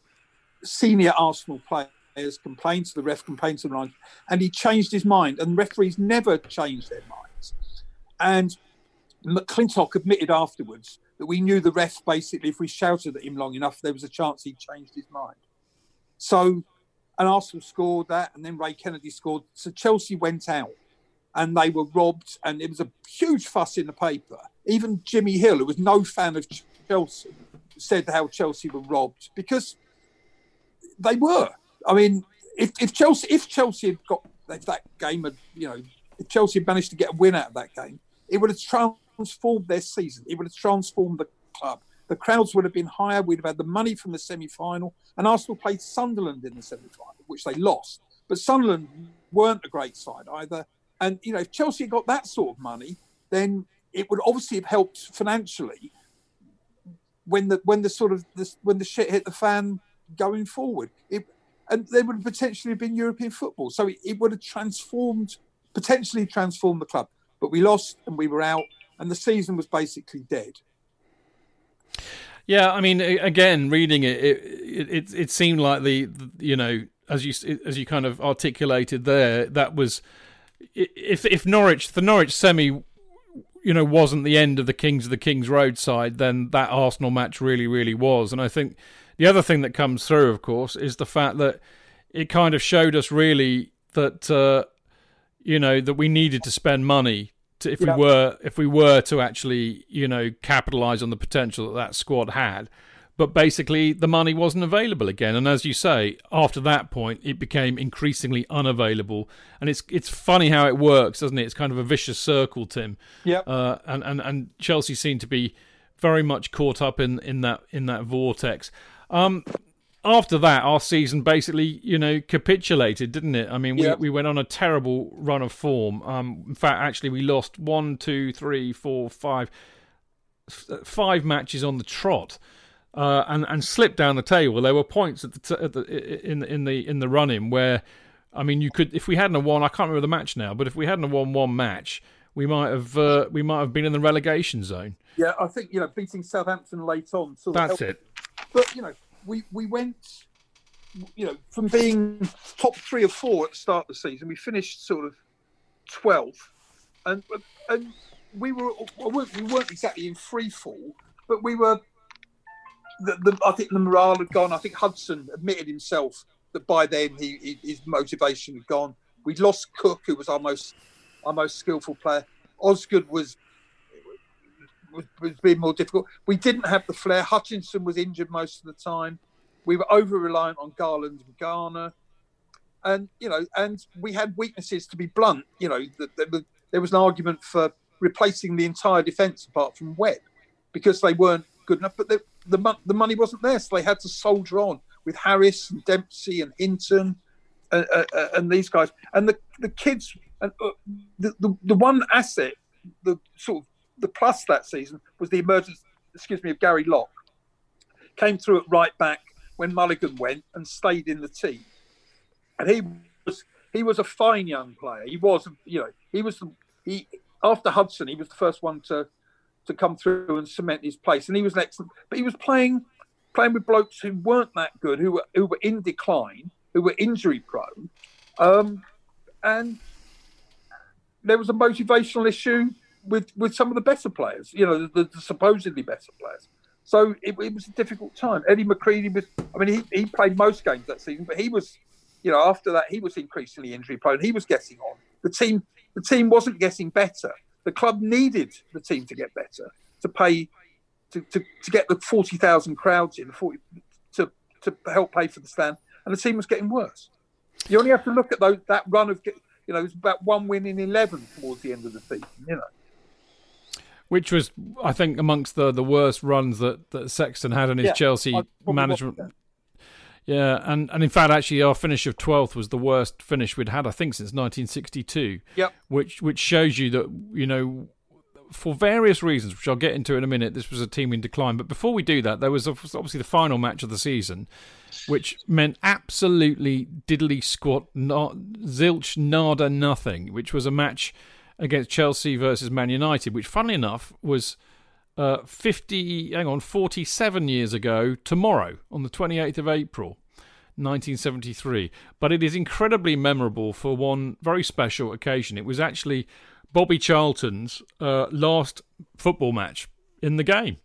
senior Arsenal players, complained to the ref, complained to the line, and he changed his mind. And referees never change their minds. And McLintock admitted afterwards that we knew the ref basically, if we shouted at him long enough, there was a chance he changed his mind. So, and Arsenal scored that, and then Ray Kennedy scored. So Chelsea went out and they were robbed, and it was a huge fuss in the paper. Even Jimmy Hill, who was no fan of Chelsea, said how Chelsea were robbed because they were. I mean, if, if Chelsea if Chelsea had got if that game had you know if Chelsea had managed to get a win out of that game, it would have transformed their season. It would have transformed the club. The crowds would have been higher. We'd have had the money from the semi-final, and Arsenal played Sunderland in the semi-final, which they lost. But Sunderland weren't a great side either. And you know, if Chelsea got that sort of money, then it would obviously have helped financially when the when the sort of this when the shit hit the fan going forward. It and there would have potentially have been European football. So it, it would have transformed potentially transformed the club. But we lost and we were out, and the season was basically dead. Yeah, I mean, again, reading it, it it, it, seemed like the, the you know as you as you kind of articulated there, that was if if Norwich the Norwich semi, you know, wasn't the end of the Kings of the Kings Road side, then that Arsenal match really really was. And I think the other thing that comes through, of course, is the fact that it kind of showed us really that uh, you know that we needed to spend money to, if Yeah. we were if we were to actually you know capitalize on the potential that that squad had. But basically the money wasn't available again. And as you say after that point it became increasingly unavailable. And it's it's funny how it works doesn't it? It's kind of a vicious circle tim. Yeah. uh, and, and and Chelsea seem to be very much caught up in in that in that vortex. Um after that, our season basically, you know, capitulated, didn't it? I mean, we, Yeah. we went on a terrible run of form. Um, in fact, actually, we lost one, two, three, four, five, f- five matches on the trot, uh, and and slipped down the table. There were points at the, t- at the in in the in the run in where, I mean, you could if we hadn't have won, I can't remember the match now, but if we hadn't have won one match, we might have uh, we might have been in the relegation zone. Yeah, I think you know beating Southampton late on. Sort of That's helped. it. But you know, we we went, you know, from being top three or four at the start of the season, we finished sort of twelfth, and and we were we weren't, we weren't exactly in free fall, but we were. The, the, I think the morale had gone. I think Hudson admitted himself that by then he, he, his motivation had gone. We'd lost Cooke, who was our most our most skillful player. Osgood was was, was being more difficult. We didn't have the flair. Hutchinson was injured most of the time. We were over reliant on Garland and Garner, and you know, and we had weaknesses. To be blunt, you know, that there was an argument for replacing the entire defence apart from Webb because they weren't good enough. But the, the money wasn't there, so they had to soldier on with Harris and Dempsey and Hinton and, uh, uh, and these guys. And the the kids and uh, the, the the one asset, the sort of the plus that season was the emergence, excuse me, of Gary Locke. Came through at right back when Mulligan went and stayed in the team. And he was he was a fine young player. He was, you know, he was he after Hudson, he was the first one to to come through and cement his place. And he was an excellent, but he was playing playing with blokes who weren't that good, who were who were in decline, who were injury prone, um, and there was a motivational issue with with some of the better players, you know, the, the supposedly better players. So it, it, was a difficult time. Eddie McCreadie was, I mean, he, he played most games that season, but he was, you know, after that, he was increasingly injury prone. He was getting on. The team, the team wasn't getting better. The club needed the team to get better to pay, to, to, to get the 40,000 crowds in, 40, to, to help pay for the stand. And the team was getting worse. You only have to look at those, that run of, you know, it was about one win in 11 towards the end of the season, you know which was, I think, amongst the, the worst runs that, that Sexton had in his yeah, Chelsea management. Yeah, and, and in fact, actually, our finish of twelfth was the worst finish we'd had, I think, since 1962. Yep. Which which shows you that you know, for various reasons, which I'll get into in a minute, this was a team in decline. But before we do that, there was obviously the final match of the season, which meant absolutely diddly squat, not zilch, nada, nothing. Which was a match against Chelsea versus Man United, which, funnily enough, was uh, 50, hang on, 47 years ago tomorrow, on the 28th of April. 1973. But it is incredibly memorable for one very special occasion. It was actually Bobby Charlton's uh, last football match in the game.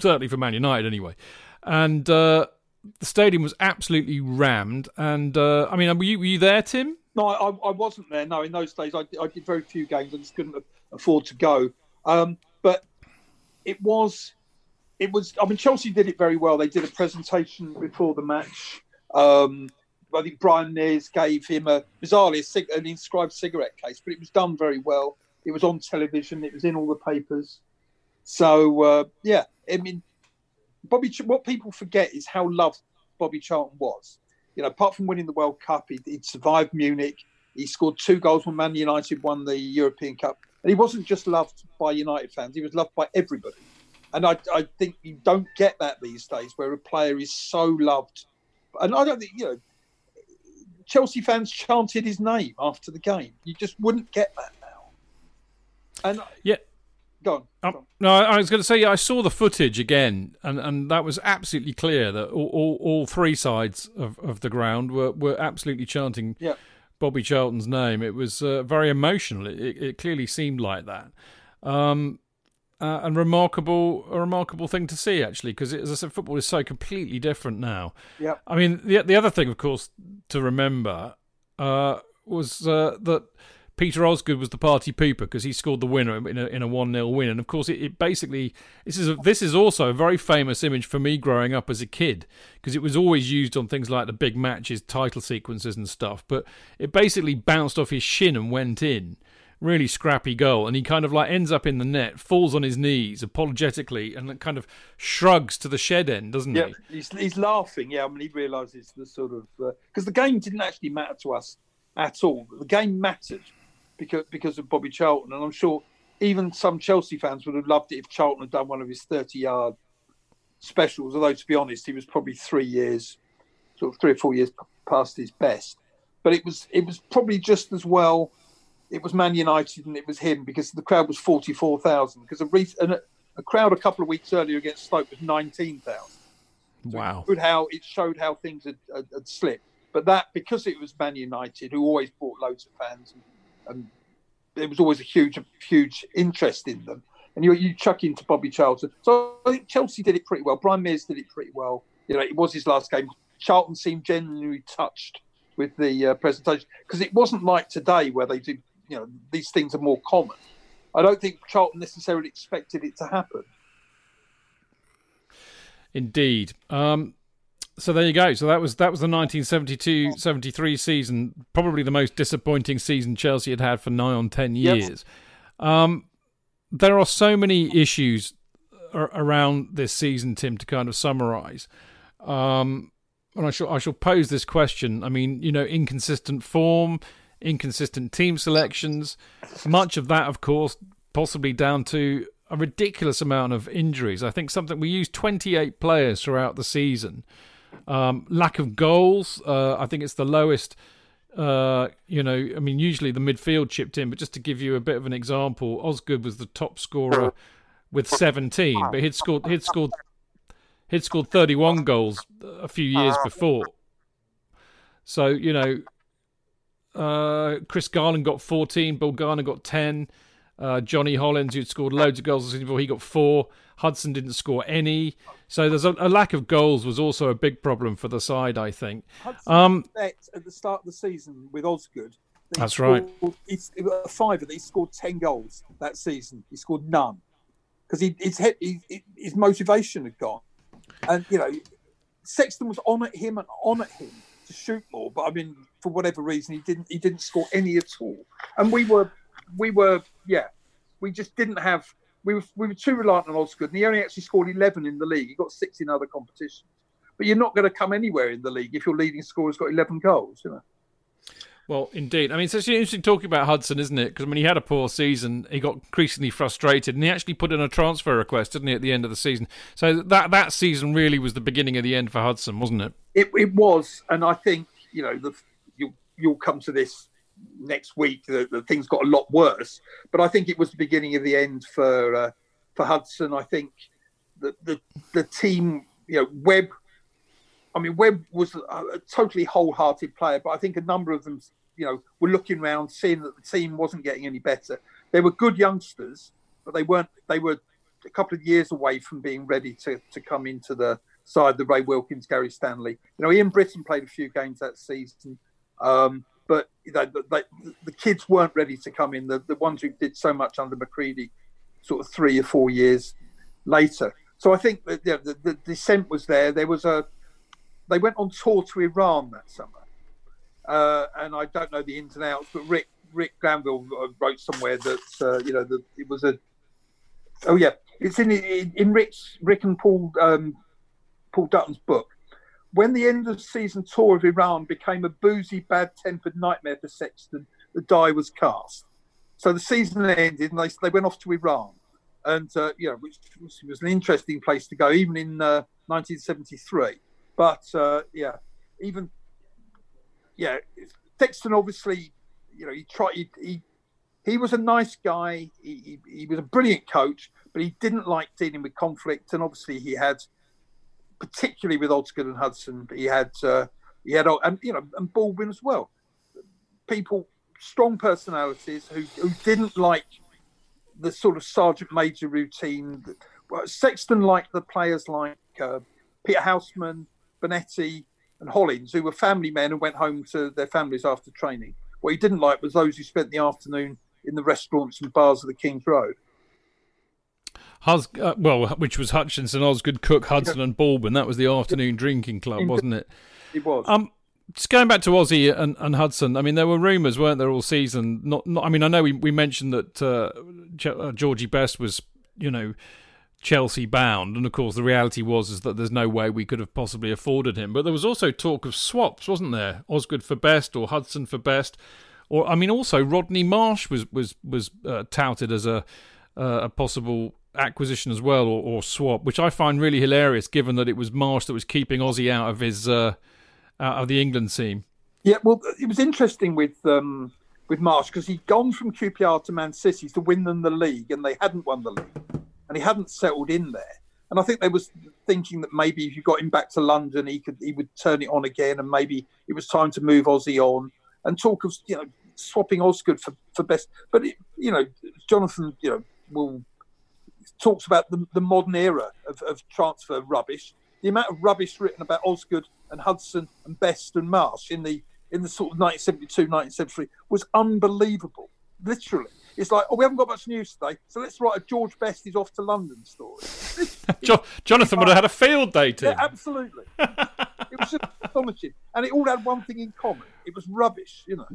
Certainly for Man United, anyway. And uh, the stadium was absolutely rammed. And uh, I mean, were you, were you there, Tim? No, I, I wasn't there. No, in those days, I, I did very few games. I just couldn't afford to go. Um, but it was, it was. I mean, Chelsea did it very well. They did a presentation before the match. Um, I think Brian Mears gave him a bizarrely a cig- an inscribed cigarette case, but it was done very well. It was on television. It was in all the papers. So uh, yeah, I mean, Bobby. What people forget is how loved Bobby Charlton was you know, apart from winning the World Cup, he, would survived Munich. He scored two goals when Man United won the European Cup. And he wasn't just loved by United fans, he was loved by everybody. And I, I think you don't get that these days where a player is so loved. And I don't think, you know, Chelsea fans chanted his name after the game. You just wouldn't get that now. And yeah, Go on. Um, no, I was going to say I saw the footage again, and, and that was absolutely clear that all, all, all three sides of, of the ground were, were absolutely chanting yeah. Bobby Charlton's name. It was uh, very emotional. It, it, clearly seemed like that. Um, uh, and remarkable, a remarkable thing to see actually, because as I said, football is so completely different now. Yeah. I mean, the the other thing, of course, to remember uh, was uh, that Peter Osgood was the party pooper because he scored the winner in a in a one 0 win, and of course it, it basically this is a, this is also a very famous image for me growing up as a kid because it was always used on things like the big matches, title sequences and stuff. But it basically bounced off his shin and went in, really scrappy goal, and he kind of like ends up in the net, falls on his knees apologetically, and kind of shrugs to the shed end, doesn't yeah, he? He's he's laughing. Yeah, I mean he realizes the sort of because uh, the game didn't actually matter to us at all. The game mattered because because of Bobby Charlton, and I'm sure even some Chelsea fans would have loved it if Charlton had done one of his 30 yard specials. Although to be honest, he was probably three years, sort of three or four years past his best. But it was it was probably just as well. It was Man United and it was him because the crowd was 44,000 because a, re- a, a crowd a couple of weeks earlier against Stoke was 19,000. So wow! It how it showed how things had, had, had, slipped. But that because it was Man United who always brought loads of fans and and there was always a huge, huge interest in them. and you you chuck into Bobby Charlton. So I think Chelsea did it pretty well. Brian Mears did it pretty well. You know, it was his last game. Charlton seemed genuinely touched with the uh, presentation because it wasn't like today where they do. You know, these things are more common. I don't think Charlton necessarily expected it to happen. Indeed. Um, so there you go. So that was that was the 1972-73 season, probably the most disappointing season Chelsea had had for nigh on ten years. Yep. Um, there are so many issues around this season, Tim, to kind of summarise. Um, and I shall I shall pose this question. I mean, you know, inconsistent form, inconsistent team selections, much of that, of course, possibly down to a ridiculous amount of injuries. I think something we used 28 players throughout the season. Um, lack of goals. Uh, I think it's the lowest. Uh, you know, I mean, usually the midfield chipped in, but just to give you a bit of an example, Osgood was the top scorer with 17, but he'd scored he'd scored he'd scored 31 goals a few years before. So you know, uh, Chris Garland got 14, Bill Garner got 10. Uh, Johnny Hollins, who'd scored loads of goals before, he got four. Hudson didn't score any. So there's a, a, lack of goals was also a big problem for the side, I think. Hudson um, at the start of the season with Osgood. That's scored, right. He's a fiver that he scored ten goals that season. He scored none because he, his, he, his motivation had gone, and you know Sexton was on at him and on at him to shoot more, but I mean for whatever reason he didn't he didn't score any at all, and we were we were yeah we just didn't have we were, we were too reliant on Osgood, and he only actually scored 11 in the league. He got six in other competitions. But you're not going to come anywhere in the league if your leading scorer's got 11 goals, you know. Well, indeed. I mean, it's actually interesting talking about Hudson, isn't it? Because I mean, he had a poor season. He got increasingly frustrated, and he actually put in a transfer request, didn't he, at the end of the season? So that that season really was the beginning of the end for Hudson, wasn't it? It, it was, and I think you know the, you you'll come to this next week the, the, things got a lot worse. But I think it was the beginning of the end for uh, for Hudson. I think the, the the team, you know, Webb. I mean, Webb was a, a totally wholehearted player, but I think a number of them, you know, were looking around, seeing that the team wasn't getting any better. They were good youngsters, but they weren't. They were a couple of years away from being ready to to come into the side. The Ray Wilkins, Gary Stanley. You know, Ian Britton played a few games that season. Um, but you know, the, the, kids weren't ready to come in. The, the ones who did so much under McCreadie, sort of three or four years later. So I think that you know, the, the descent was there. There was a, they went on tour to Iran that summer, uh, and I don't know the ins and outs, but Rick Rick Glanvill uh, wrote somewhere that uh, you know that it was a, oh yeah, it's in in, in Rick's Rick and Paul um, Paul Dutton's book when the end of season tour of Iran became a boozy, bad tempered nightmare for Sexton, the die was cast. So the season ended and they, they went off to Iran. And, uh, you know, which, which, was an interesting place to go, even in uh, 1973. But, uh, yeah, even, yeah, Sexton obviously, you know, he tried, he, he, he was a nice guy. He, he, he was a brilliant coach, but he didn't like dealing with conflict. And obviously he had particularly with Osgood and Hudson. He had uh, he had and you know and Baldwin as well. People, strong personalities who who didn't like the sort of sergeant major routine. Sexton liked the players like uh, Peter Houseman, Bonetti, and Hollins, who were family men and went home to their families after training. What he didn't like was those who spent the afternoon in the restaurants and bars of the King's Road. Hus- uh, well, which was Hutchinson, Osgood, Cooke, Hudson, and Baldwin. That was the afternoon drinking club, wasn't it? It was. Um, just going back to Ossie and, and Hudson, I mean, there were rumours, weren't there, all season? Not, not I mean, I know we, we mentioned that uh, uh, Georgie Best was, you know, Chelsea bound, and of course, the reality was is that there's no way we could have possibly afforded him. But there was also talk of swaps, wasn't there? Osgood for Best or Hudson for Best, or I mean, also Rodney Marsh was was was uh, touted as a uh, a possible acquisition as well or, or, swap, which I find really hilarious, given that it was Marsh that was keeping Ossie out of his uh, out of the England team. Yeah, well, it was interesting with um, with Marsh because he'd gone from QPR to Man City to win them the league, and they hadn't won the league, and he hadn't settled in there. And I think they was thinking that maybe if you got him back to London, he could he would turn it on again, and maybe it was time to move Ossie on and talk of you know swapping Osgood for for best. But it, you know, Jonathan, you know, will talks about the, the modern era of, of transfer rubbish. The amount of rubbish written about Osgood and Hudson and Best and Marsh in the in the sort of 1972, 1973 was unbelievable. Literally, it's like, oh, we haven't got much news today, so let's write a George Best is off to London story. [LAUGHS] Jo- Jonathan would have had a field day, too. Yeah, absolutely. [LAUGHS] it was just astonishing, and it all had one thing in common: it was rubbish. You know.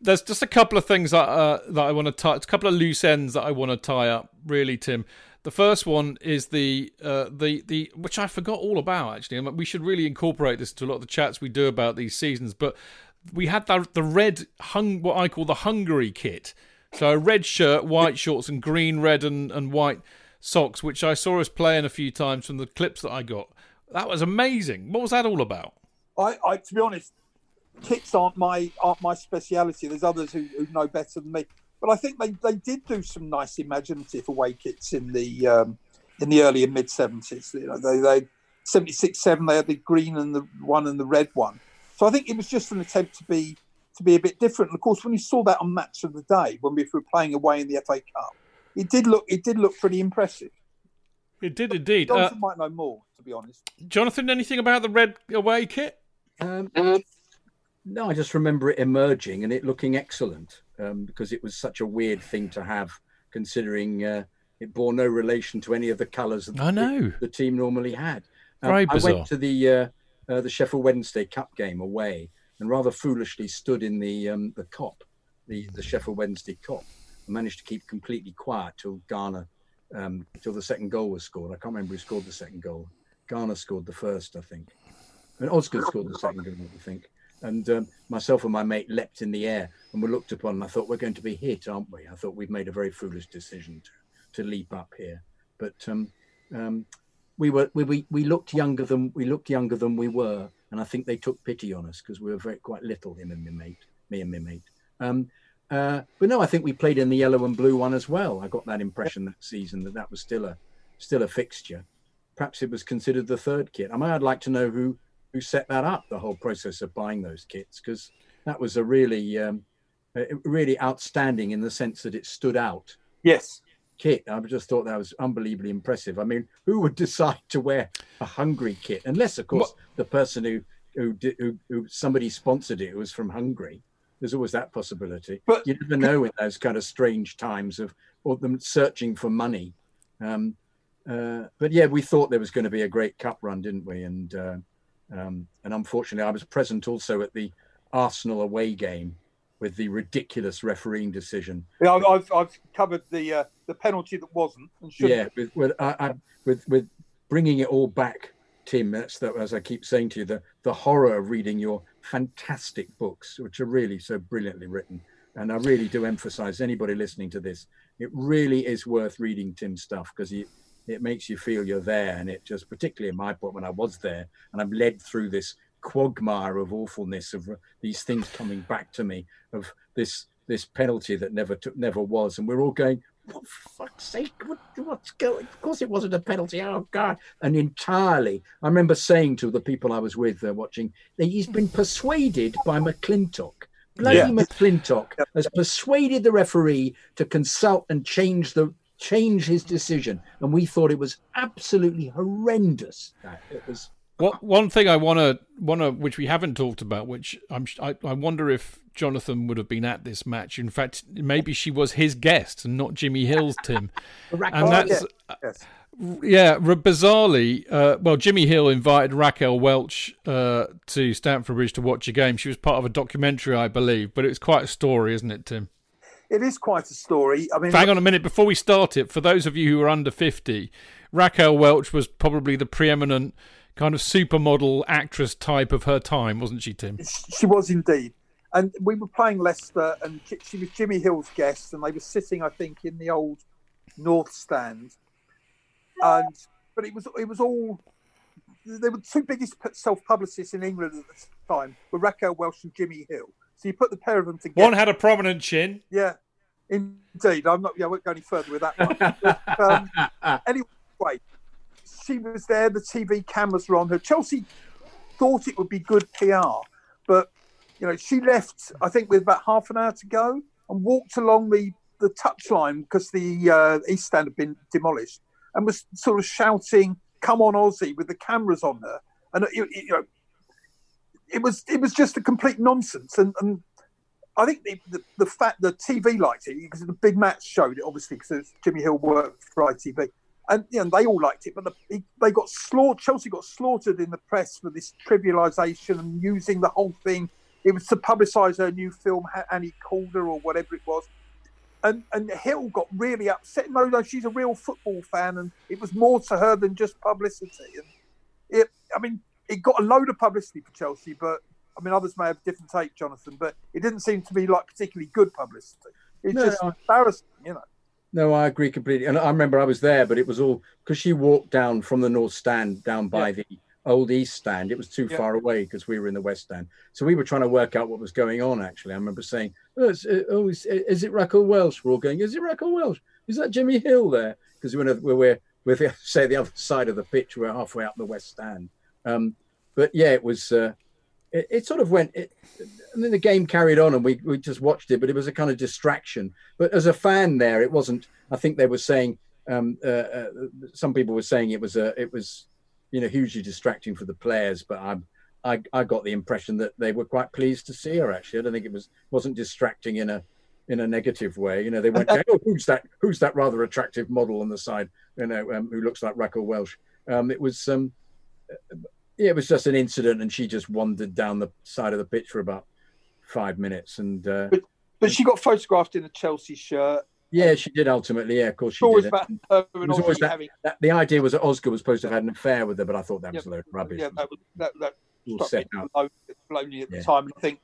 There's just a couple of things that uh, that I want to tie. It's A couple of loose ends that I want to tie up. Really, Tim. The first one is the uh, the the which I forgot all about actually. and we should really incorporate this to a lot of the chats we do about these seasons. But we had the the red hung what I call the Hungary kit. So a red shirt, white shorts, and green, red, and, and white socks, which I saw us playing a few times from the clips that I got. That was amazing. What was that all about? I, I to be honest, kits aren't my aren't my speciality. There's others who, who know better than me. But I think they, they did do some nice imaginative away kits in the um, in the early and mid seventies. You know, they they seventy six seven they had the green and the one and the red one. So I think it was just an attempt to be to be a bit different. And of course, when you saw that on Match of the Day, when we were playing away in the FA Cup, it did look it did look pretty impressive. It did indeed. Uh, Jonathan might know more, to be honest. Jonathan, anything about the red away kit? Um, no, I just remember it emerging and it looking excellent um, because it was such a weird thing to have, considering uh, it bore no relation to any of the colours that I know. the, the team normally had. Um, I went to the uh, uh, the Sheffield Wednesday Cup game away and rather foolishly stood in the um, the Kop, the the Sheffield Wednesday Kop. I managed to keep completely quiet till Garner, um, till the second goal was scored. I can't remember who scored the second goal. Garner scored the first, I think. And Osgood scored the second goal, I think. And um, myself and my mate leapt in the air and were looked upon. And I thought, we're going to be hit, aren't we? I thought we've made a very foolish decision to, to leap up here. But um, um, we were we, we we looked younger than we looked younger than we were, and I think they took pity on us because we were very quite little. Him and my mate, me and my mate. Um, uh, but no, I think we played in the yellow and blue one as well. I got that impression that season that that was still a still a fixture. Perhaps it was considered the third kit. I mean, I'd like to know who who set that up, the whole process of buying those kits, because that was a really um, really outstanding in the sense that it stood out Yes. kit. I just thought that was unbelievably impressive. I mean, who would [LAUGHS] decide to wear a Hungary kit, unless, of course, the person who who, did, who who somebody sponsored it was from Hungary. There's always that possibility. But- you never know in those kind of strange times of or them searching for money. Um, uh, but yeah, we thought there was going to be a great cup run, didn't we? And uh, um, and unfortunately, I was present also at the Arsenal away game with the ridiculous refereeing decision. Yeah, I've, I've, covered the uh, the penalty that wasn't yeah with with I, I, with with bringing it all back tim that's that as i keep saying to you the the horror of reading your fantastic books which are really so brilliantly written. And i really do emphasize anybody listening to this it really is worth reading tim's stuff because it it makes you feel you're there. And it just particularly in my book when i was there and i'm led through this quagmire of awfulness of these things coming back to me of this this penalty that never took never was. And we're all going what fuck's sake? What, what's going of course it wasn't a penalty. Oh god. And entirely i remember saying to the people i was with uh, watching that he's been persuaded by McLintock bloody Yeah. McLintock has persuaded the referee to consult and change the change his decision and we thought it was absolutely horrendous that it was What one thing I want to want to which we haven't talked about, which I'm I, I wonder if Jonathan would have been at this match. In fact, maybe she was his guest and not Jimmy Hill's Tim. [LAUGHS] and that's yes. yeah, bizarrely, uh, well, Jimmy Hill invited Raquel Welch uh, to Stamford Bridge to watch a game. She was part of a documentary, I believe, but it's quite a story, isn't it, Tim? It is quite a story. I mean, Hang on a minute before we start it. For those of you who are under fifty, Raquel Welch was probably the preeminent kind of supermodel actress type of her time, wasn't she, Tim? she was indeed. And we were playing Leicester, and she was Jimmy Hill's guest, and they were sitting, I think, in the old North Stand. And but it was it was all. They were the two biggest self publicists in England at the time were Raquel Welch and Jimmy Hill. So you put the pair of them together. One had a prominent chin. Yeah, indeed. I'm not. Yeah, I won't go any further with that one. Um, [LAUGHS] anyway, she was there. The TV cameras were on her. Chelsea thought it would be good PR, but you know, she left. I think with about half an hour to go, and walked along the the touchline because the uh, East Stand had been demolished, and was sort of shouting, "Come on, Ossie!" with the cameras on her, and it- you know, it was it was just a complete nonsense. And, and I think the, the, the fact the TV liked it because the big match showed it obviously because Jimmy Hill worked for ITV, and you know they all liked it. But the, he, they got slaughtered. Chelsea got slaughtered in the press for this trivialisation and using the whole thing. It was to publicise her new film Hannie Caulder or whatever it was. And, and Hill got really upset. No, no, she's a real football fan, and it was more to her than just publicity. And it, I mean, it got a load of publicity for Chelsea, but I mean, others may have a different take, Jonathan. But it didn't seem to be like particularly good publicity. It's No, just I- embarrassing, you know. No, I agree completely. And I remember I was there, but it was all because she walked down from the north stand down by the old east stand. It was too Yeah. far away because we were in the west stand. So we were trying to work out what was going on. Actually, I remember saying, "Oh, is, uh, oh, is, is it Raquel Welch?" We're all going, "Is it Raquel Welch? Is that Jimmy Hill there?" Because we're we're we're, we're the, [LAUGHS] say the other side of the pitch. We're halfway up the west stand. Um, but yeah, it was. Uh, it, it sort of went. It, and then the game carried on, and we, we just watched it. But it was a kind of distraction. But as a fan, there, it wasn't. I think they were saying. Um, uh, uh, some people were saying it was a. It was, you know, hugely distracting for the players. But I, I, I got the impression that they were quite pleased to see her. Actually, I don't think it was wasn't distracting in a in a negative way. You know, they went, [LAUGHS] oh, who's that? Who's that rather attractive model on the side? You know, um, who looks like Raquel Welch. Um, it was. Um, it was just an incident, and she just wandered down the side of the pitch for about five minutes, and uh, But she got photographed in a Chelsea shirt. yeah, she did ultimately. Yeah, of course she always did. about It. her It was always that, having. that. The idea was that Oscar was supposed to have had an affair with her, but I thought that was a load of rubbish. Yeah, that was that that all set up. lonely at the Yeah. time. I think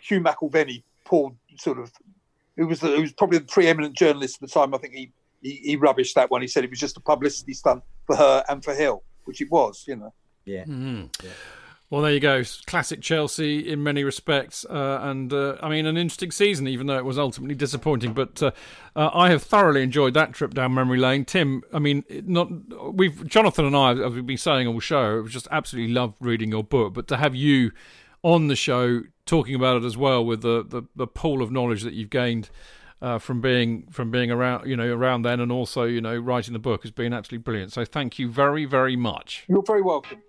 Hugh McIlvanney, Paul, sort of, who was the, who was probably the preeminent journalist at the time. I think he, he he rubbished that one. He said it was just a publicity stunt for her and for Hill, which it was. You know. Yeah. Mm. Well, there you go. Classic Chelsea in many respects, uh, and uh, I mean an interesting season, even though it was ultimately disappointing. But uh, uh, I have thoroughly enjoyed that trip down memory lane. Tim, I mean, not we've Jonathan and I, as we've been saying all show, we've just absolutely loved reading your book. But to have you on the show talking about it as well, with the the, the pool of knowledge that you've gained. Uh, from being from being around, you know, around then, and also, you know, writing the book has been absolutely brilliant. So, thank you very, very much. You're very welcome.